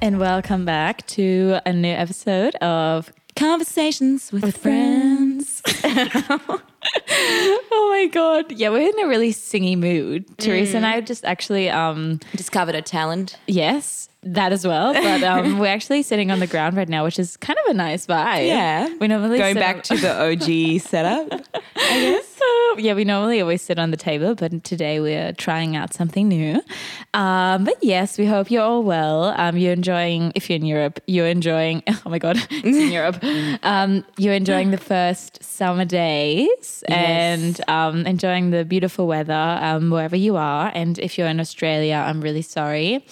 and welcome back to a new episode of Conversations with, Friends. oh my god. Yeah, we're in a really singy mood. Theresa and I just actually um Discovered a talent. yes, that as well. But um we're actually sitting on the ground right now, which is kind of a nice vibe. Yeah. We normally Going back on- to the OG setup. I guess. yeah, we normally always sit on the table, but today we're trying out something new. Um, but yes, we hope you're all well. Um, you're enjoying, if you're in Europe, you're enjoying, oh my God, it's in Europe. Um, you're enjoying the first summer days and um, enjoying the beautiful weather um, wherever you are. And if you're in Australia, I'm really sorry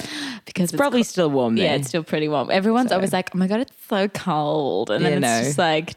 because it's Probably still warm there. yeah, it's still pretty warm. Everyone's So- always like, "Oh my god, it's so cold," and then Yeah, it's no. just like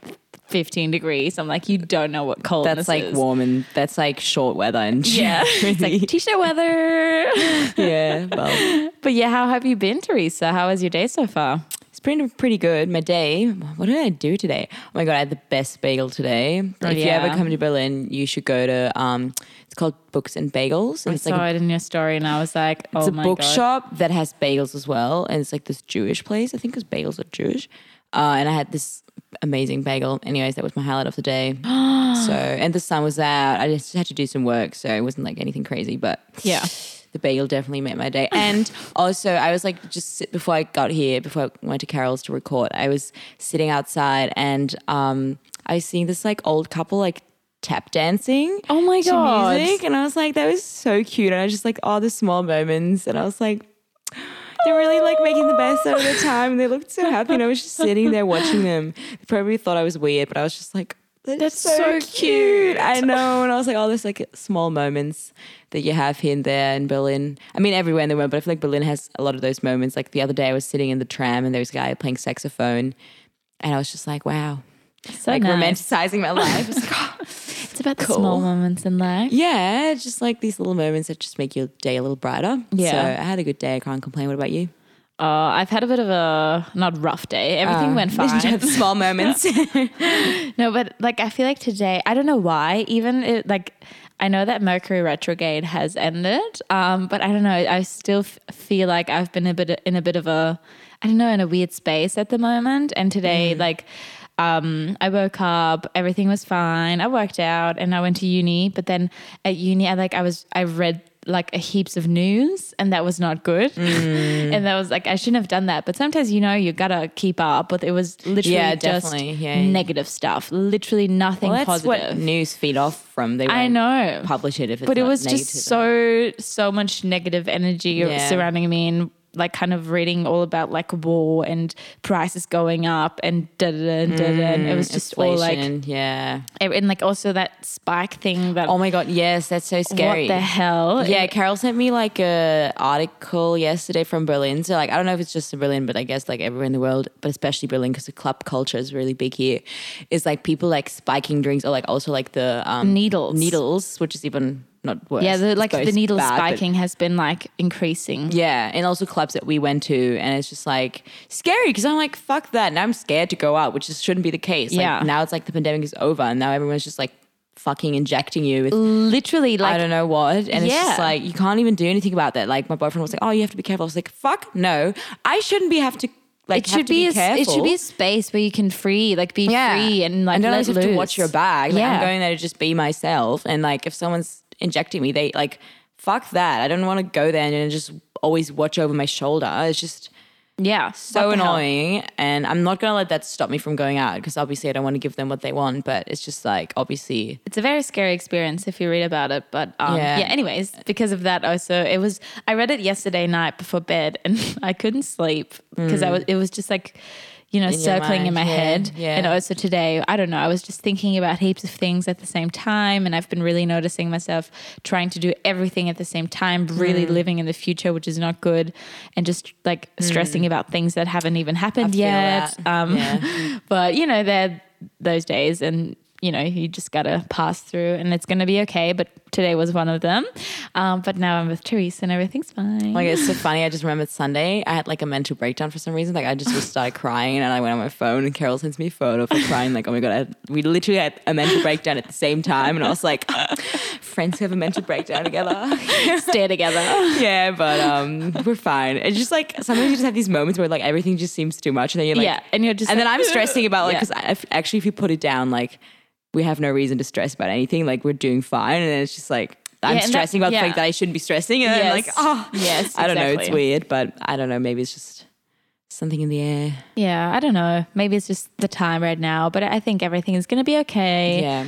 15 degrees. I'm like, you don't know what cold that's like is. warm and that's like short weather and Yeah, it's like t-shirt weather. yeah. Well, but yeah, how have you been, Theresa? How was your day so far? it's been pretty good. My day. What did I do today? Oh my god, I had the best bagel today. Oh, if you ever come to Berlin, you should go to. um It's called Books and Bagels. And I it's saw like a, it in your story, and I was like, it's oh a bookshop that has bagels as well, and it's like this Jewish place. I think because bagels are Jewish. Uh, and I had this amazing bagel. Anyways, that was my highlight of the day. so, and the sun was out. I just had to do some work, so it wasn't like anything crazy, but Yeah. the bagel definitely made my day. And also, I was like, just sit, before I got here, before I went to Carol's to record, I was sitting outside and um, I was seeing this like old couple like tap dancing. Oh my God. Music, and I was like, that was so cute. And I was just like, oh, the small moments. And I was like, they're really like making the best out of their time. And they looked so happy. And I was just sitting there watching them. They probably thought I was weird, but I was just like, that's, so, so cute. I know. And I was like, oh, there's like small moments that you have here and there in Berlin. I mean, everywhere in the world, but I feel like Berlin has a lot of those moments. Like the other day, I was sitting in the tram and there was a guy playing saxophone. And I was just like, wow. So like nice. romanticizing my life. Oh, I was like. It's about the Cool. small moments in life. Yeah, just like these little moments that just make your day a little brighter. Yeah. So I had a good day. I can't complain. What about you? Uh, I've had a bit of a not rough day. Everything Uh, went fine. the small moments. No, but like I feel like today, I don't know why. Even it, like I know that Mercury retrograde has ended, um, but I don't know. I still f- feel like I've been a bit in a bit of a, I don't know, in a weird space at the moment. And today, like. Um, I woke up, everything was fine. I worked out and I went to uni. But then at uni, I like I was I read like a heaps of news and that was not good. and that was like I shouldn't have done that. But sometimes you know you gotta keep up. But it was literally Yeah, just. Yeah. negative stuff. Literally nothing well, that's positive. what news feed off from. They I know. Publish it if it's but it was just so so much negative energy surrounding me and like kind of reading all about like war and prices going up and da da da da da. And it was just all like yeah. and like also that spike thing that Oh my god, yes, that's so scary. what the hell? Yeah, Carol sent me like a article yesterday from Berlin. So like I don't know if it's just in Berlin, but I guess like everywhere in the world, but especially Berlin because the club culture is really big here. Is like people like spiking drinks or like also like the um, Needles. needles, which is even not worse. yeah, the, like the needle bad, spiking has been like increasing. Yeah, and also clubs that we went to, and it's just like scary because I'm like, fuck that. Now I'm scared to go out, which just shouldn't be the case. Like, Yeah. now it's like the pandemic is over, and now everyone's just like fucking injecting you with Literally, like I don't know what. And it's just Yeah. like you can't even do anything about that. Like my boyfriend was like, "Oh, you have to be careful." I was like, "Fuck no, I shouldn't be have to like it have should to be, be, a, careful." it should be a space where you can free like be yeah. free and like and don't let have to watch your bag. Like, Yeah. I'm going there to just be myself. And like if someone's injecting me, they like fuck that. I don't want to go there and just always watch over my shoulder. It's just yeah so the hell. annoying and i'm not gonna let that stop me from going out because obviously i don't want to give them what they want but it's just like obviously It's a very scary experience if you read about it. But um, yeah. Yeah. anyways, because of that, also it was. I read it yesterday night before bed, and I couldn't sleep because I was. It was just like, you know, Mm. In circling in my yeah, head. yeah. And also today, I don't know. I was just thinking about heaps of things at the same time, and I've been really noticing myself trying to do everything at the same time, really Mm. living in the future, which is not good, and just like stressing about things that haven't even happened yet. Um, Yeah. but you know, they're those days, and you know, you just got to pass through and it's going to be okay. But today was one of them. Um, but now I'm with Theresa and everything's fine. Like it's so funny. I just remembered Sunday. I had like a mental breakdown for some reason. Like I just was started crying, and I went on my phone, and Carol sends me a photo of her crying. Like oh my god, I, we literally had a mental breakdown at the same time, and I was like, friends who have a mental breakdown together. Stay together. yeah, but um, we're fine. It's just like sometimes you just have these moments where like everything just seems too much, and then you're like, yeah. And you're just and then I'm stressing about like Yeah. because actually if you put it down like we have no reason to stress about anything like we're doing fine and then it's just like I'm Yeah, and that- stressing about yeah. the fact that I shouldn't be stressing and then like oh Yes, I don't know it's weird but I don't know maybe it's just something in the air Yeah, I don't know. Maybe it's just the time right now, but I think everything is going to be okay. yeah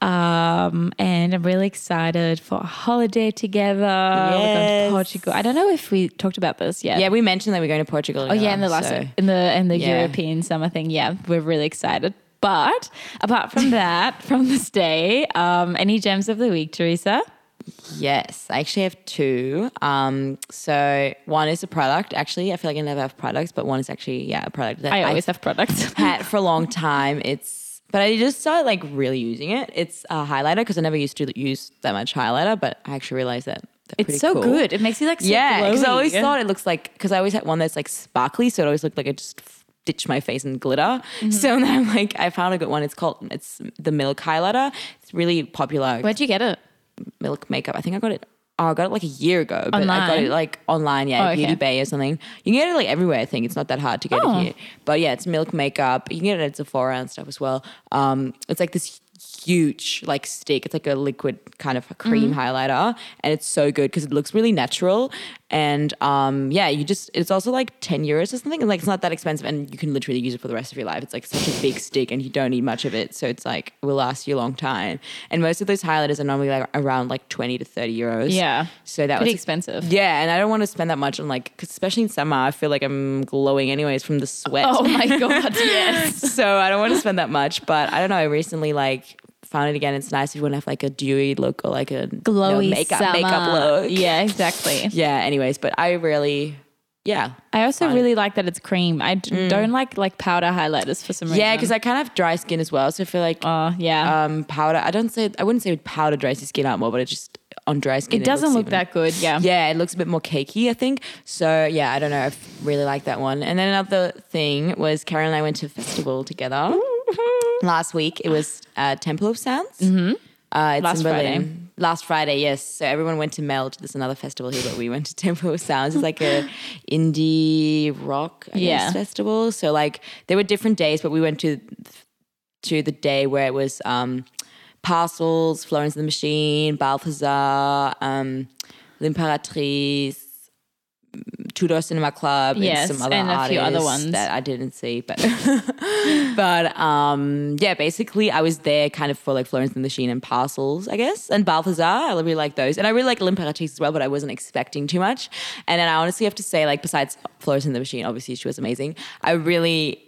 Um, and I'm really excited for a holiday together. We're going Yes. to Portugal. I don't know if we talked about this yet. yeah we mentioned that we're going to Portugal Oh yeah, in the last so- in the in the Yeah. European summer thing. Yeah, we're really excited. But apart from that, from this day, um, any gems of the week, Theresa? Yes, I actually have two. Um, so one is a product. Actually, I feel like I never have products, but one is actually yeah a product that I always have products. had for a long time. It's but I just started like really using it. It's a highlighter because I never used to use that much highlighter, but I actually realized that It's so cool. good. It makes you like so Yeah, because I always thought it looks like because I always had one that's like sparkly, so it always looked like it just ditched my face in glitter. Mm-hmm. So then I'm like, I found a good one. It's called it's the Milk highlighter. It's really popular. Where'd you get it? Milk makeup. I think I got it. Oh, I got it like a year ago, but I got it like online, yeah, Oh, okay. Beauty Bay or something. You can get it like everywhere. I think it's not that hard to get Oh. it here. But yeah, it's milk makeup. You can get it at Sephora and stuff as well. Um, it's like this huge like stick. It's like a liquid kind of a cream Mm-hmm. highlighter, and it's so good because it looks really natural. And um, yeah, you just it's also like ten euros or something, and like it's not that expensive, and you can literally use it for the rest of your life. It's like such a big stick, and you don't need much of it, so it's like it will last you a long time. And most of those highlighters are normally like around like twenty to thirty euros. Yeah. so that Pretty was expensive. yeah, and I don't want to spend that much on like, 'cause especially in summer, I feel like I'm glowing anyways from the sweat. Oh my god, yes. so I don't want to spend that much. But I don't know. I recently like found it again. It's nice if you want to have like a dewy look or like a you know, Glowy makeup summer. makeup look. Yeah, exactly. Yeah. Anyways, but I really, yeah, I also really like that it's cream. I d- don't like like powder highlighters for some reason. yeah, because I kind of have dry skin as well. So I feel like oh yeah, um powder. I don't say I wouldn't say powder dries your skin out more, but it just on dry skin it doesn't looks look even- that good. Yeah. Yeah, it looks a bit more cakey, I think. So yeah, I don't know. I really like that one. And then another thing was Karen and I went to a festival together last week. It was uh, Temple of Sounds. Mm-hmm. Uh, it's Last in Berlin. Friday. Last Friday, yes. So everyone went to Melt. There's another festival here, but we went to Temple of Sounds. It's like a indie rock I Yeah. guess, festival. So like there were different days, but we went to to the day where it was um, Parcels, Florence and the Machine, Balthazar, um, L'Imperatrice, Two Door Cinema Club, Yes, and some other and a few other ones. that I didn't see, but but um, yeah, basically I was there kind of for like Florence and the Machine and Parcels, I guess, and Balthazar. I really like those, and I really like L'Imperatrice as well, but I wasn't expecting too much. And then I honestly have to say, like, besides Florence and the Machine, obviously she was amazing. I really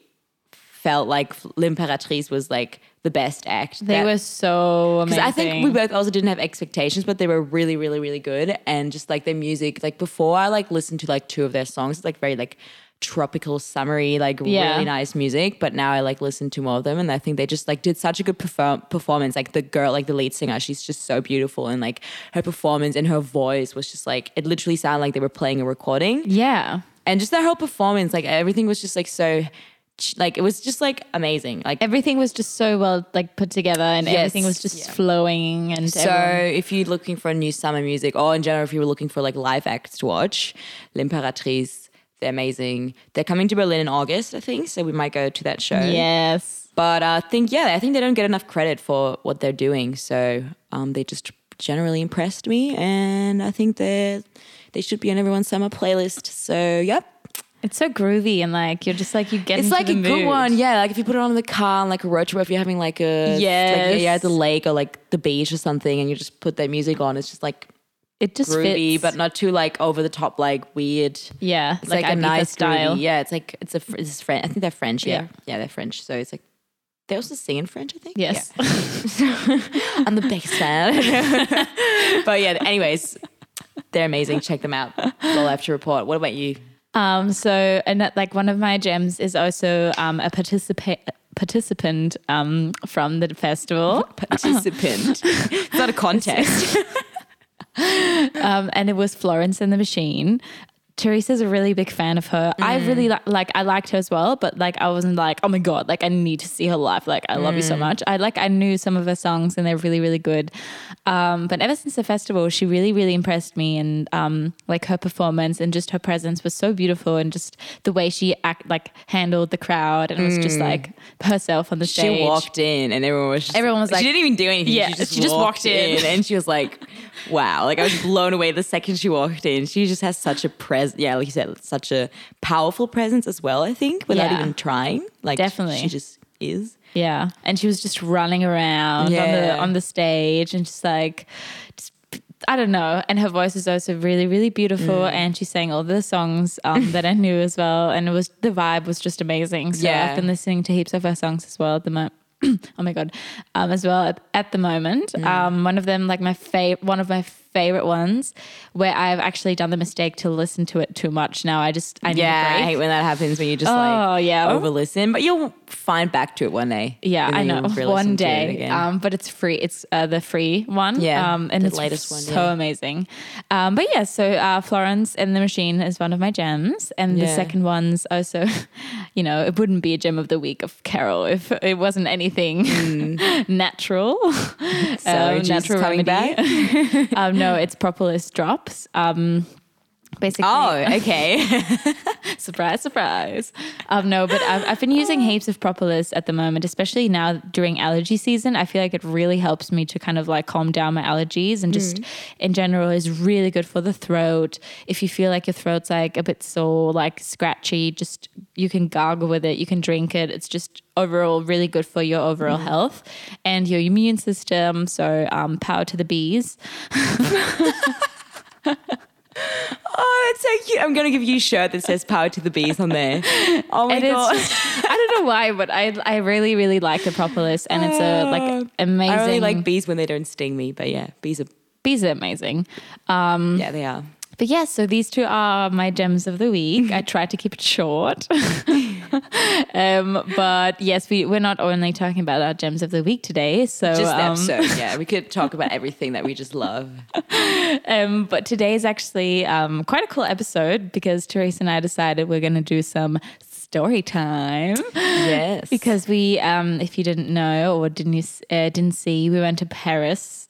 felt like L'Imperatrice was like the best act. They that- were so amazing. because I think we both also didn't have expectations, but they were really, really, really good. And just like their music, like before I like listened to like two of their songs, it's like very like tropical, summery, like Yeah. really nice music. But now I like listen to more of them, and I think they just like did such a good perform- performance. Like the girl, like the lead singer, she's just so beautiful, and like her performance and her voice was just like it literally sounded like they were playing a recording yeah. and just their whole performance, like everything was just like so, like it was just like amazing. Like Everything was just so well like put together, and Yes. everything was just Yeah. flowing. And So everyone- if you're looking for a new summer music, or in general, if you were looking for like live acts to watch, L'Imperatrice, they're amazing. They're coming to Berlin in August, I think, so we might go to that show. yes, But I think, yeah, I think they don't get enough credit for what they're doing. So um, they just generally impressed me, and I think they they should be on everyone's summer playlist. So, yep. It's so groovy and like you're just like you get. It's like a good one, yeah. Like if you put it on in the car, on like a road trip, if you're having like a like, Yes. yeah, at the lake or like the beach or something, and you just put that music on, it's just like It just groovy, fits. but not too like over the top, like weird. yeah, It's like, a Ibiza nice style. groovy. Yeah, it's like it's a it's French. I think they're French. Yeah. Yeah. yeah, they're French. So it's like they also sing in French. I think. Yes. Yeah. I'm the biggest fan. but yeah, anyways, they're amazing. Check them out. All I have to report. What about you? Um, so, and that, like one of my gems is also um, a participa- participant um, from the festival. Participant. it's not a contest. um, and it was Florence and the Machine. Theresa's a really big fan of her. I really li- like. I liked her as well, but like I wasn't like, oh my god, like I need to see her live. Like I love you so much. I like. I knew some of her songs and they're really really good. Um, but ever since the festival, she really really impressed me, and um, like her performance and just her presence was so beautiful, and just the way she act like handled the crowd and was just like herself on the stage. She walked in and everyone was just, Everyone was like- she didn't even do anything. Yeah, she just, she just walked, walked in. and she was like, wow. Like I was blown away the second she walked in. She just has such a pres yeah, like you said, such a powerful presence as well, I think, without Yeah. even trying. Like Definitely. she just is. Yeah, and she was just running around on the on the stage and just like, just, I don't know. And her voice is also really really beautiful, Mm. and she sang all the songs um, that I knew as well, and it was the vibe was just amazing. So Yeah. I've been listening to heaps of her songs as well at the moment. oh my god, um, as well at, at the moment. Mm. Um, one of them, like my favorite, one of my favorite ones, where I've actually done the mistake to listen to it too much. Now I just I Yeah, I hate when that happens when you just Oh, like yeah. over listen. But you'll find back to it one day. Yeah, I know. you'll One day, um, but it's free. It's uh, the free one. Yeah, um, and the it's latest one, So yeah. amazing. Um, but yeah, so uh, Florence and the Machine is one of my gems, and the second one's also, you know, it wouldn't be a gem of the week of Carol if it wasn't anything natural. Celery um, natural coming remedy. um, no, it's propolis drops. Um, basically, Oh, okay. surprise, surprise. Um, no, but I've, I've been using heaps of propolis at the moment, especially now during allergy season. I feel like it really helps me to kind of like calm down my allergies and just in general is really good for the throat. If you feel like your throat's like a bit sore, like scratchy, just you can gargle with it, you can drink it. It's just overall really good for your overall health and your immune system. So um, power to the bees. oh, that's so cute. I'm gonna give you a shirt that says "Power to the Bees" on there. Oh my And god. just- I don't know why, but I I really really like the propolis, and it's a like amazing. I really like bees when they don't sting me, but yeah, bees are bees are amazing. Um, yeah, they are. but yeah, so these two are my gems of the week. I tried to keep it short, um, but yes, we we're not only talking about our gems of the week today. So Just the um, episode, yeah. We could talk about everything that we just love. Um, but today is actually um, quite a cool episode because Theresa and I decided we're going to do some story time. Yes. because we, um, if you didn't know or didn't you, uh, didn't see, we went to Paris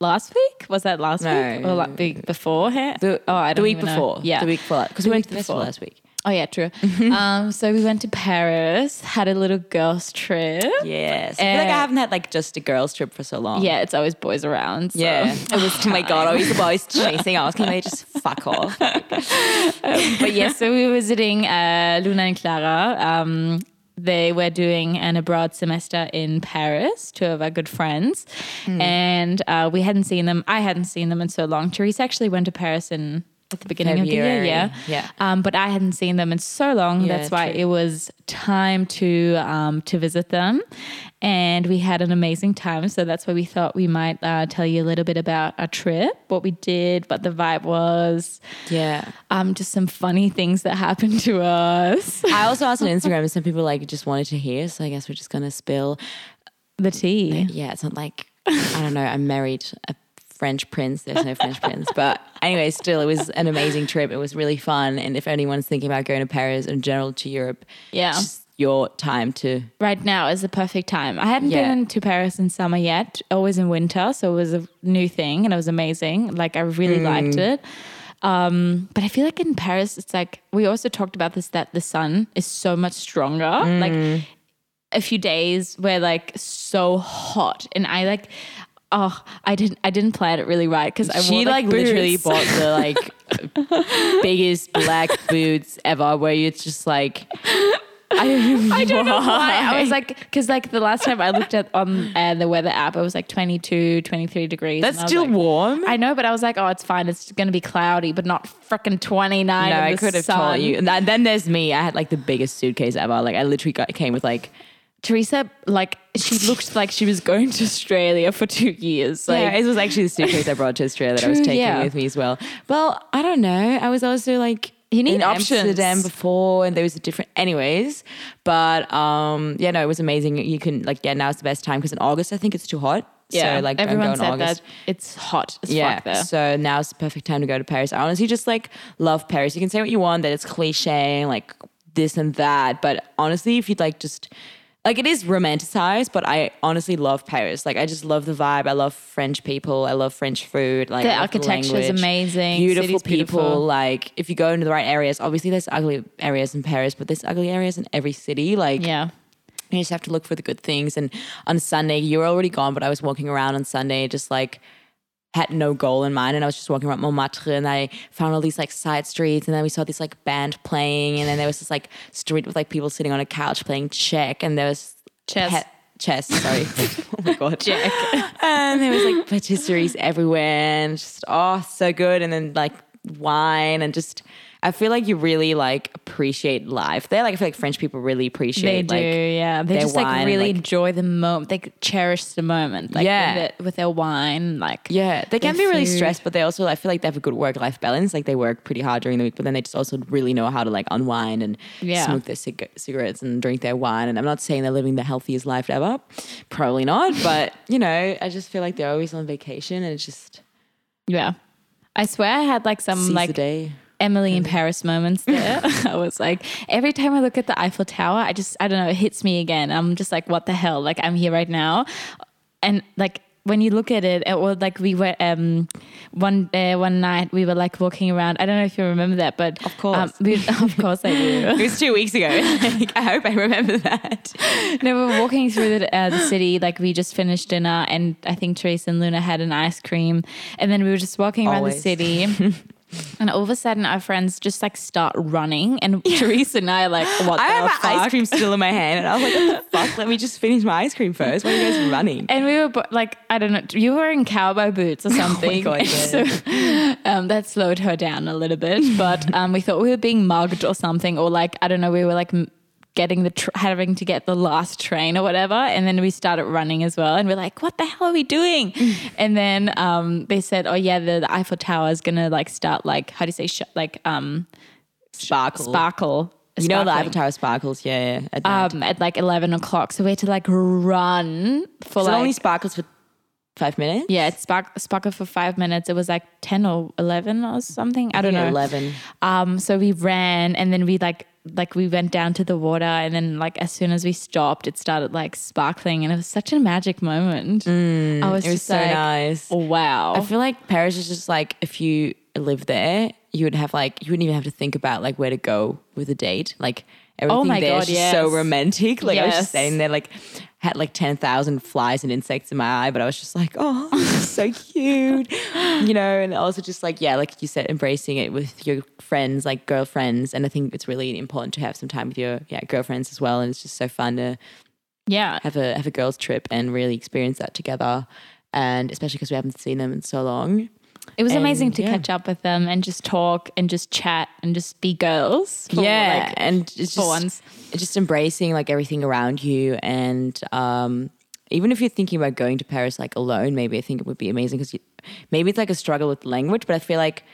last week. Was that last No. week or like week before? the, oh, I don't week even know. before. Yeah, The week before. Because we The went to the festival before. last week. Oh yeah, true. um, so we went to Paris, had a little girls trip. Yes. I feel like I haven't had like just a girls trip for so long. Yeah, it's always boys around. so- Yeah. It was, oh my God, always the boys chasing us. Can they just fuck off? but yes, so we were visiting uh, Luna and Clara. Um, they were doing an abroad semester in Paris, two of our good friends. And uh, we hadn't seen them. I hadn't seen them in so long. Theresa actually went to Paris in at the beginning of the year, yeah. yeah. Um, but I hadn't seen them in so long. Yeah, That's why true. it was time to um, to visit them. And we had an amazing time. So that's why we thought we might uh, tell you a little bit about our trip, what we did, what the vibe was Yeah. um, just some funny things that happened to us. I also asked on Instagram and some people like just wanted to hear. So I guess we're just going to spill. The tea. Yeah. It's not like, I don't know, I'm married a French prince. There's no French prince. But anyway, still, it was an amazing trip. It was really fun. And if anyone's thinking about going to Paris in general to Europe, Yeah. your time to Right now is the perfect time. I hadn't Yeah. been to Paris in summer yet, always in winter. So it was a new thing and it was amazing. Like, I really Mm. liked it. Um, but I feel like in Paris, it's like we also talked about this that the sun is so much stronger. Mm. Like, a few days were like so hot, and I like, oh, I didn't, I didn't plan it really right because I she wore, like, like, literally bought the like biggest black boots ever where it's just like I don't know, I don't know why. I was like, because like the last time I looked at on uh, the weather app, it was like 22, 23 degrees. that's and I was still like- warm. I know, but I was like, oh, it's fine. It's going to be cloudy, but not freaking 29. no, I could have told you. And then there's me. I had like the biggest suitcase ever. Like I literally got came with like Theresa, like, she looked like she was going to Australia for two years. Like, yeah, it was actually the suitcase I brought to Australia that I was taking yeah. with me as well. Well, I don't know. I was also like You need in options. Amsterdam before, and there was a different. Anyways, but um, yeah, no, it was amazing. You can like yeah, now it's the best time because in August I think it's too hot. Yeah, so, like don't everyone go in said August. that it's hot as Yeah, fuck there. so now's the perfect time to go to Paris. I honestly just like love Paris. You can say what you want that it's cliche, like this and that, but honestly, if you'd like just like it is romanticized, but I honestly love Paris. Like I just love the vibe. I love French people. I love French food. Like The architecture is amazing. Beautiful City's people. beautiful. Like if you go into the right areas, obviously there's ugly areas in Paris, but there's ugly areas in every city. Like Yeah. you just have to look for the good things. And on Sunday, you were already gone, but I was walking around on Sunday, just like had no goal in mind. And I was just walking around Montmartre and I found all these like side streets. And then we saw this like band playing. And then there was this like street with like people sitting on a couch playing check. And there was Chess. pet- chess, sorry. oh my God. Jack. And there was like patisseries everywhere and just, oh, so good. And then like wine and just, I feel like you really like appreciate life there. Like I feel like French people really appreciate. They do, like yeah. They just like really like- enjoy the moment. They cherish the moment, like Yeah. with, it, with their wine, like Yeah, they can be really stressed, but they also I feel like they have a good work life balance. Like they work pretty hard during the week, but then they just also really know how to like unwind and Yeah. smoke their cig- cigarettes and drink their wine. And I'm not saying they're living the healthiest life ever, probably not. But you know, I just feel like they're always on vacation, and it's just Yeah. I swear I had like some seize like day. Emily in Paris moments there. I was like, every time I look at the Eiffel Tower, I just, I don't know, it hits me again. I'm just like, what the hell? Like, I'm here right now. And like, when you look at it, it was like we were um one day, one night we were like walking around. I don't know if you remember that, but Of course. um, we, of course I do. It was two weeks ago. Like, I hope I remember that. no, we were walking through the, uh, the city. Like we just finished dinner, and I think Theresa and Luna had an ice cream, and then we were just walking around the city. And all of a sudden, our friends just like start running, and Theresa and I are like, "What the fuck? I have my ice cream still in my hand, and I was like, "What the fuck? Let me just finish my ice cream first. Why are you guys running?" And we were bo- like, I don't know, you were in cowboy boots or something. God, so um, that slowed her down a little bit. But um, we thought we were being mugged or something, or like, I don't know, we were like m- getting the, tr- having to get the last train or whatever. And then we started running as well. And we're like, what the hell are we doing? and then um, they said, oh, yeah, the, the Eiffel Tower is going to like start, like, how do you say, sh- like, um, Sparkle. sparkle. You know the. Eiffel Tower sparkles, yeah. yeah at. Um, at like 11 o'clock. So we had to like run for so it only sparkles for five minutes. Yeah, it spark sparkled for five minutes. It was like ten or eleven or something. I don't know. Eleven. Um, so we ran and then we like like we went down to the water and then like as soon as we stopped, it started like sparkling and it was such a magic moment. I was It was just so like, nice. oh, wow. I feel like Paris is just like if you live there, you would have like you wouldn't even have to think about like where to go with a date. Like Oh everything Oh my there God, is just so yes. romantic. Like I was just saying there, like had like ten thousand flies and insects in my eye, but I was just like, oh, so cute, you know. And also just like yeah, like you said, embracing it with your friends, like girlfriends. And I think it's really important to have some time with your yeah girlfriends as well. And it's just so fun to yeah. have a have a girls trip and really experience that together. And especially because we haven't seen them in so long. It was amazing to yeah. catch up with them and just talk and just chat and just be girls. for, yeah, like, and just for once. just embracing like everything around you, and um, even if you're thinking about going to Paris like alone, maybe I think it would be amazing because maybe it's like a struggle with language, but I feel like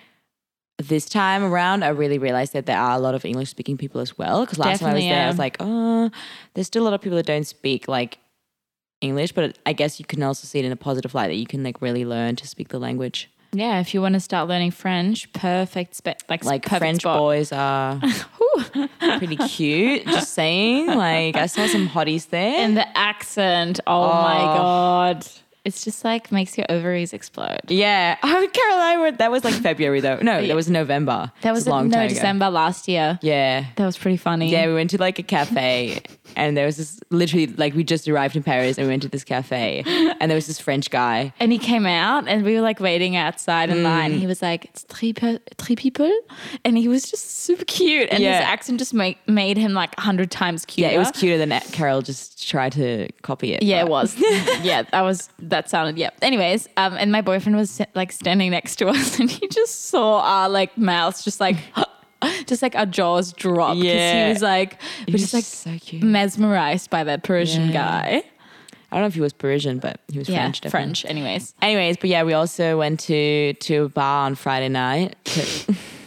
this time around, I really realized that there are a lot of English speaking people as well. Because last time I was Definitely, there, I was like, oh, there's still a lot of people that don't speak like English, but I guess you can also see it in a positive light that you can like really learn to speak the language. Yeah, if you want to start learning French, perfect spe- like Like perfect French spot. boys are pretty cute. Just saying. Like I saw some hotties there. And the accent, oh, my Oh. god. It's just like makes your ovaries explode. yeah. Oh, Caroline, that was like February though. No, that was November. That was a long no time ago. December last year. Yeah. That was pretty funny. Yeah, we went to like a cafe and there was this literally like we just arrived in Paris and we went to this cafe and there was this French guy. And he came out and we were like waiting outside in line. Mm. He was like, it's three, pe- three people. And he was just super cute. And Yeah. his accent just make, made him like a hundred times cuter. Yeah, it was cuter than that. Carol just tried to copy it. Yeah, but- it was. yeah, that was that sounded. Yeah. Anyways, um, and my boyfriend was like standing next to us, and he just saw our like mouths, just like, just like our jaws drop. 'cause Yeah. he was like, we're just like so cute. mesmerized by that Persian Yeah. guy. I don't know if he was Parisian, but he was Yeah, French. definitely. French. Anyways, Anyways, but yeah, we also went to to a bar on Friday night.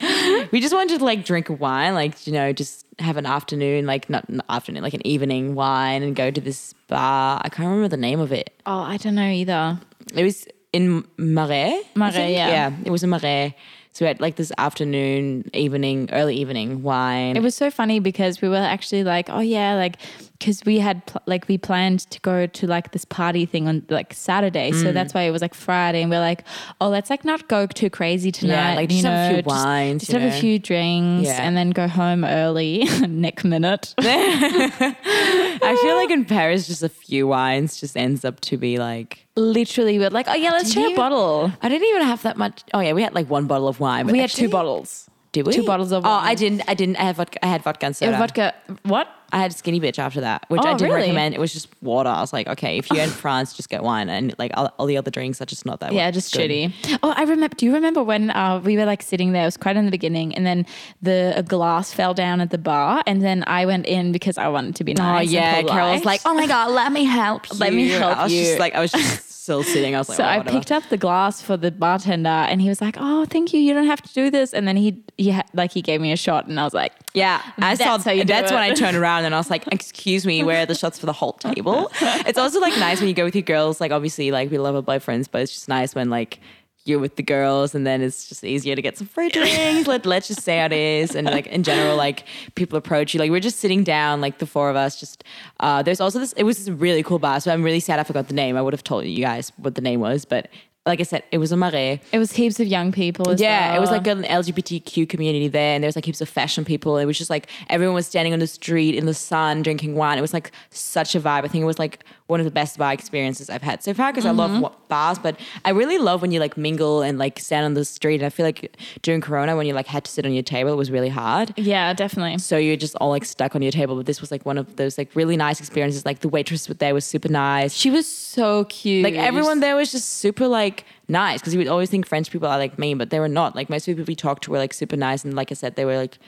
we just wanted to like drink wine, like you know, just have an afternoon, like not an afternoon, like an evening wine, and go to this bar. I can't remember the name of it. Oh, I don't know either. It was in Marais. Marais, yeah. yeah, it was in Marais. So we had like this afternoon, evening, early evening wine. It was so funny because we were actually like, oh yeah, like because we had pl- like we planned to go to like this party thing on like Saturday, so Mm. that's why it was like Friday, and we're like, oh, let's like not go too crazy tonight. like, you just have a know, few wines, just, you have a few drinks, Yeah. and then go home early, neck minute. I feel like in Paris, just a few wines just ends up to be like. Literally, we're like, oh yeah, let's share a bottle. I didn't even have that much. Oh yeah, we had like one bottle of wine. but We had two bottles. Did we? two bottles of wine. Oh. I didn't. I didn't. I had vodka. I had vodka and soda. vodka. What? I had skinny bitch after that, which Oh, I didn't really? recommend. It was just water. I was like, okay, if you're in France, just get wine, and like all, all the other drinks are just not that. Yeah, just good. shitty. Oh, I remember. Do you remember when uh, we were like sitting there? It was quite in the beginning, and then the a glass fell down at the bar, and then I went in because I wanted to be Oh nice. and yeah, Carol was like, oh my god, let me help you. Let me help I was you. Just like I was just still sitting. I was like, So oh, I picked up the glass for the bartender, and he was like, "Oh, thank you. You don't have to do this." And then he, he ha- like he gave me a shot, and I was like, Yeah, I That's saw. how you that's when I turned around and I was like, "Excuse me, where are the shots for the whole table?" It's also like nice when you go with your girls. Like obviously, like we love our boyfriends, but it's just nice when like you're with the girls and then it's just easier to get some free drinks. Let let's just say how it is, and like in general, like people approach you. Like we're just sitting down, like the four of us. Just uh, there's also this. It was this really cool bar. So I'm really sad I forgot the name. I would have told you guys what the name was, but. Like I said, it was a marais. it was heaps of young people. Yeah, it was like an LGBTQ community there, and there was like heaps of fashion people. It was just like everyone was standing on the street in the sun drinking wine. It was like such a vibe. I think it was like one of the best bar experiences I've had so far because I love mm-hmm. wa- bars, but I really love when you like mingle and like stand on the street. And I feel like during Corona, when you like had to sit on your table, it was really hard. yeah, definitely. So you're just all like stuck on your table. But this was like one of those like really nice experiences. Like the waitress there was super nice. She was so cute. Like everyone there was just super like nice because you would always think French people are like mean, but they were not. Like most people we talked to were like super nice, and like I said, they were like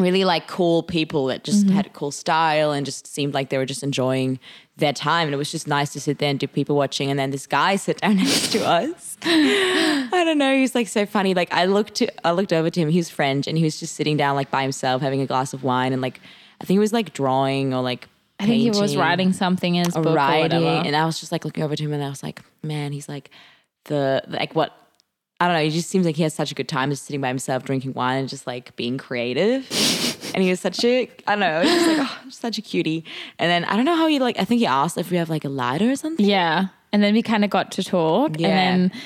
really like cool people that just Mm-hmm. had a cool style and just seemed like they were just enjoying their time. And it was just nice to sit there and do people watching. And then this guy sat down next to us. I don't know. He was like so funny. Like I looked to, I looked over to him. He was French, and he was just sitting down like by himself, having a glass of wine, and like I think he was like drawing or like. I think he was writing something in his or book writing, and I was just like looking over to him, and I was like, man, he's like the like what I don't know. He just seems like he has such a good time just sitting by himself, drinking wine, and just like being creative. and he was such a I don't know, just like oh, such a cutie. And then I don't know how he like. I think he asked if we have like a lighter or something. Yeah. And then we kind of got to talk. Yeah. And then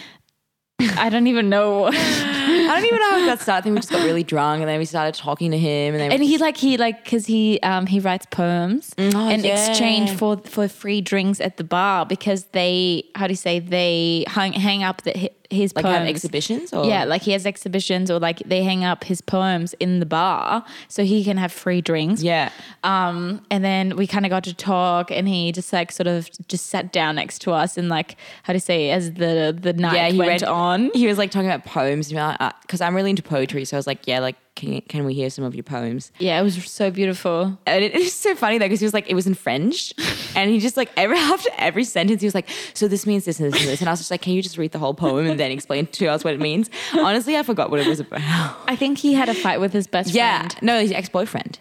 I don't even know. I don't even know how it got started. I think we just got really drunk, and then we started talking to him, and then and he like he like because he um he writes poems oh, in yeah. exchange for for free drinks at the bar because they how do you say they hang hang up the, hi- his like poems. have exhibitions or Yeah, like he has exhibitions or like they hang up his poems in the bar so he can have free drinks. yeah. Um, and then we kind of got to talk, and he just like sort of just sat down next to us, and like how to say as the the night yeah, he went read on. He was like talking about poems because I'm really into poetry, so I was like, yeah, like can can we hear some of your poems? Yeah, it was so beautiful. And it, was so funny though because he was like, it was in French, and he just like every after every sentence he was like, so this means this and this and this, and I was just like, can you just read the whole poem and then explain to us what it means? Honestly, I forgot what it was about. I think he had a fight with his best Yeah, friend. no, his ex boyfriend.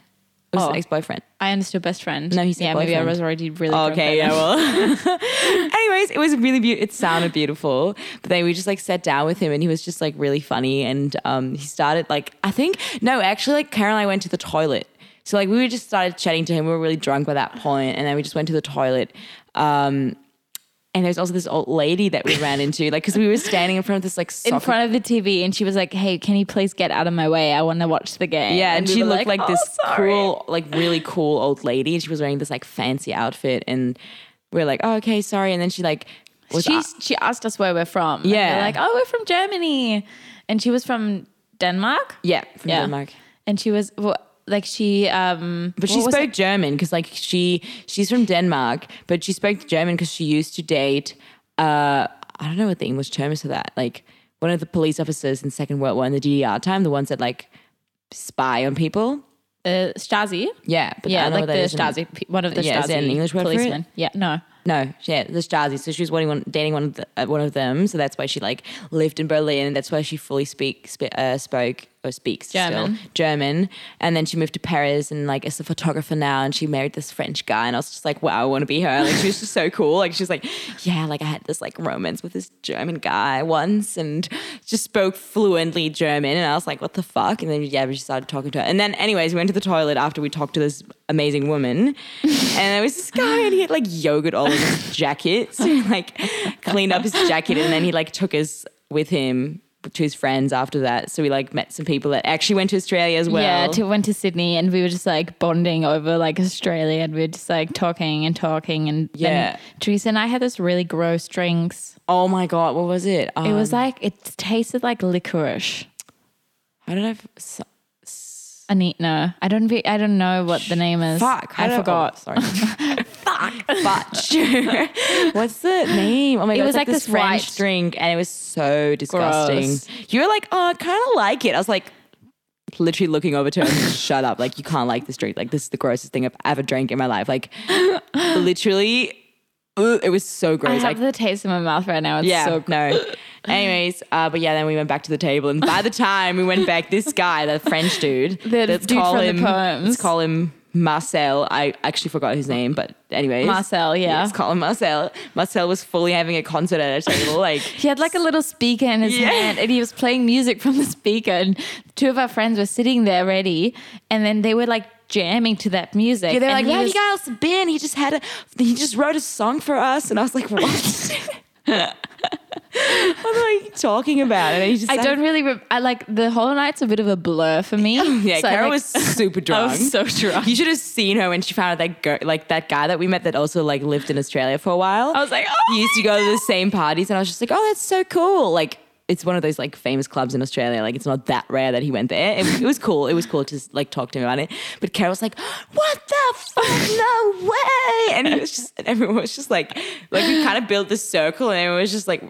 It was Oh. his ex boyfriend. I understood best friend. No, he's yeah. Maybe I was already really Oh, okay, yeah, well. Anyways, it was really beautiful. It sounded beautiful. But then we just like sat down with him and he was just like really funny. And um, he started like, I think, no, actually, like Karen and I went to the toilet. So like we just started chatting to him. We were really drunk by that point, And then we just went to the toilet. Um, and there's also this old lady that we ran into, like, because we were standing in front of this like in front of the TV, and she was like, "Hey, can you please get out of my way? I want to watch the game." Yeah, and, we she looked like, "Oh, this sorry." cool, like really cool old lady. And she was wearing this like fancy outfit, and we are like, "Oh, okay, sorry." And then she like was She she asked us where we're from. And Yeah. we're like, "Oh, we're from Germany," and she was from Denmark. yeah from Yeah, Denmark. and she was well, like she um, But she spoke it? German because like she she's from Denmark, but she spoke German because she used to date uh I don't know what the English term is for that. Like one of the police officers in Second World War in the DDR time, the ones that like spy on people. uh, Stasi. Yeah, but I Yeah, like the is Stasi, one of the Yeah, Stasi there an English word for it? Yeah, no. No, yeah, the Stasi. So she was wanting one, dating one of the, uh, one of them. So that's why she like lived in Berlin. That's why she fully speak sp- uh, spoke or speaks German. still German, and then she moved to Paris and like is a photographer now, and she married this French guy, and I was just like, wow, I want to be her. Like she was just so cool. Like she's like, yeah, like I had this like romance with this German guy once, and just spoke fluently German, and I was like, what the fuck? And then yeah, we just started talking to her, and then anyways, we went to the toilet after we talked to this amazing woman, and there was this guy, and he had like yogurt all over his jacket, so he like cleaned up his jacket, and then he like took us with him to his friends after that. So we like met some people that actually went to Australia as well. yeah, to, went to Sydney and we were just like bonding over like Australia and we were just like talking and talking and Yeah. then Theresa and I had this really gross drinks. oh my god, what was it? It was Um, like it tasted like licorice. how did I? S- I. I don't. Be, I don't know what the name is. Fuck, how I forgot. oh, sorry. Fuck, fudge. What's the name? Oh my god! It was it's like this French white- drink, and it was so disgusting. Gross. You were like, oh, I kind of like it. I was like. Literally looking over to her, and shut up! Like you can't like this drink. Like this is the grossest thing I've ever drank in my life. Like literally, it was so gross. I gross. have Like the taste in my mouth right now. It's Yeah, so no. Anyways, uh, but yeah, then we went back to the table, and by the time we went back, this guy, the French dude, The let's dude call from the him, poems. let's call him Marcel. I actually forgot his name, but anyways, Marcel, yeah. let's call him Marcel. Marcel was fully having a concert at a table, like He had like a little speaker in his Yeah. hand and he was playing music from the speaker. And two of our friends were sitting there ready. And then they were like jamming to that music. yeah, they're And like, "Where have you guys been?" He just had a, he just wrote a song for us, and I was like, "What?" what are you talking about? And he just I don't really. Re- I like the whole night's a bit of a blur for me. Yeah, So Kara like- was super drunk. I was so drunk. You should have seen her when she found out that girl, like that guy that we met that also like lived in Australia for a while. I was like, oh he used to go to the same parties, and I was just like, oh, that's so cool. Like it's one of those like famous clubs in Australia. Like it's not that rare that he went there. It, it was cool. It was cool to like talk to him about it. But Carol was like, what the fuck? No way! And it was just, everyone was just like, like we kind of built this circle, and everyone was just like.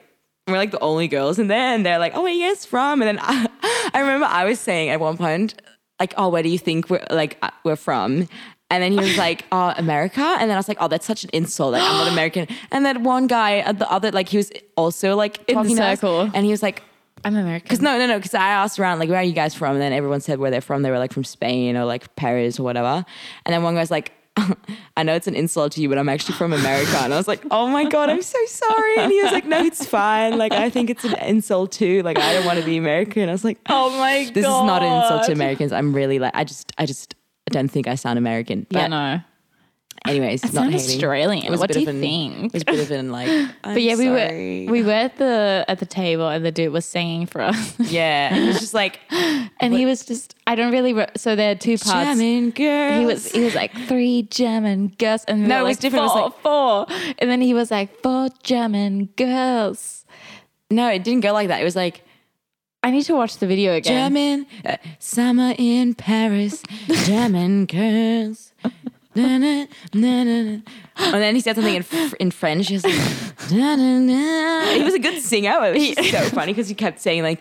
We're like the only girls in there, and they're like, "Oh, where are you guys from?" And then I, I remember I was saying at one point, like, "Oh, where do you think we're like uh, we're from?" And then he was like, "Oh, America." And then I was like, "Oh, that's such an insult. Like, I'm not American." And then one guy at the other, like, he was also like In the talking us, circle. and he was like, I'm American. because no, no, no. Because I asked around, like, where are you guys from? And then everyone said where they're from. They were like from Spain or like Paris or whatever. And then one guy's like, I know it's an insult to you, but I'm actually from America. And I was like, oh my God, I'm so sorry. And he was like, no, it's fine. Like, I think it's an insult too. Like, I don't want to be American. I was like, Oh my god. this is not an insult to Americans. I'm really like, I just, I just don't think I sound American. But Yeah, no. anyways, It not hating. Australian. It was a What bit do you an- think? It was a bit of an like, But yeah, we sorry. were we were at the at the table and the dude was singing for us, yeah. It was just like, and he was just I don't really re- so there are two parts. German girls. He was he was like three German girls and we No, it was like, different. It was Four, like- four, and then he was like four German girls. no, it didn't go like that. It was like, I need to watch the video again. German uh, summer in Paris, German girls. Na, na, na, na, na. And then he said something in, fr- in French. He was like, na, na, na. he was a good singer. It was just so funny because he kept saying like,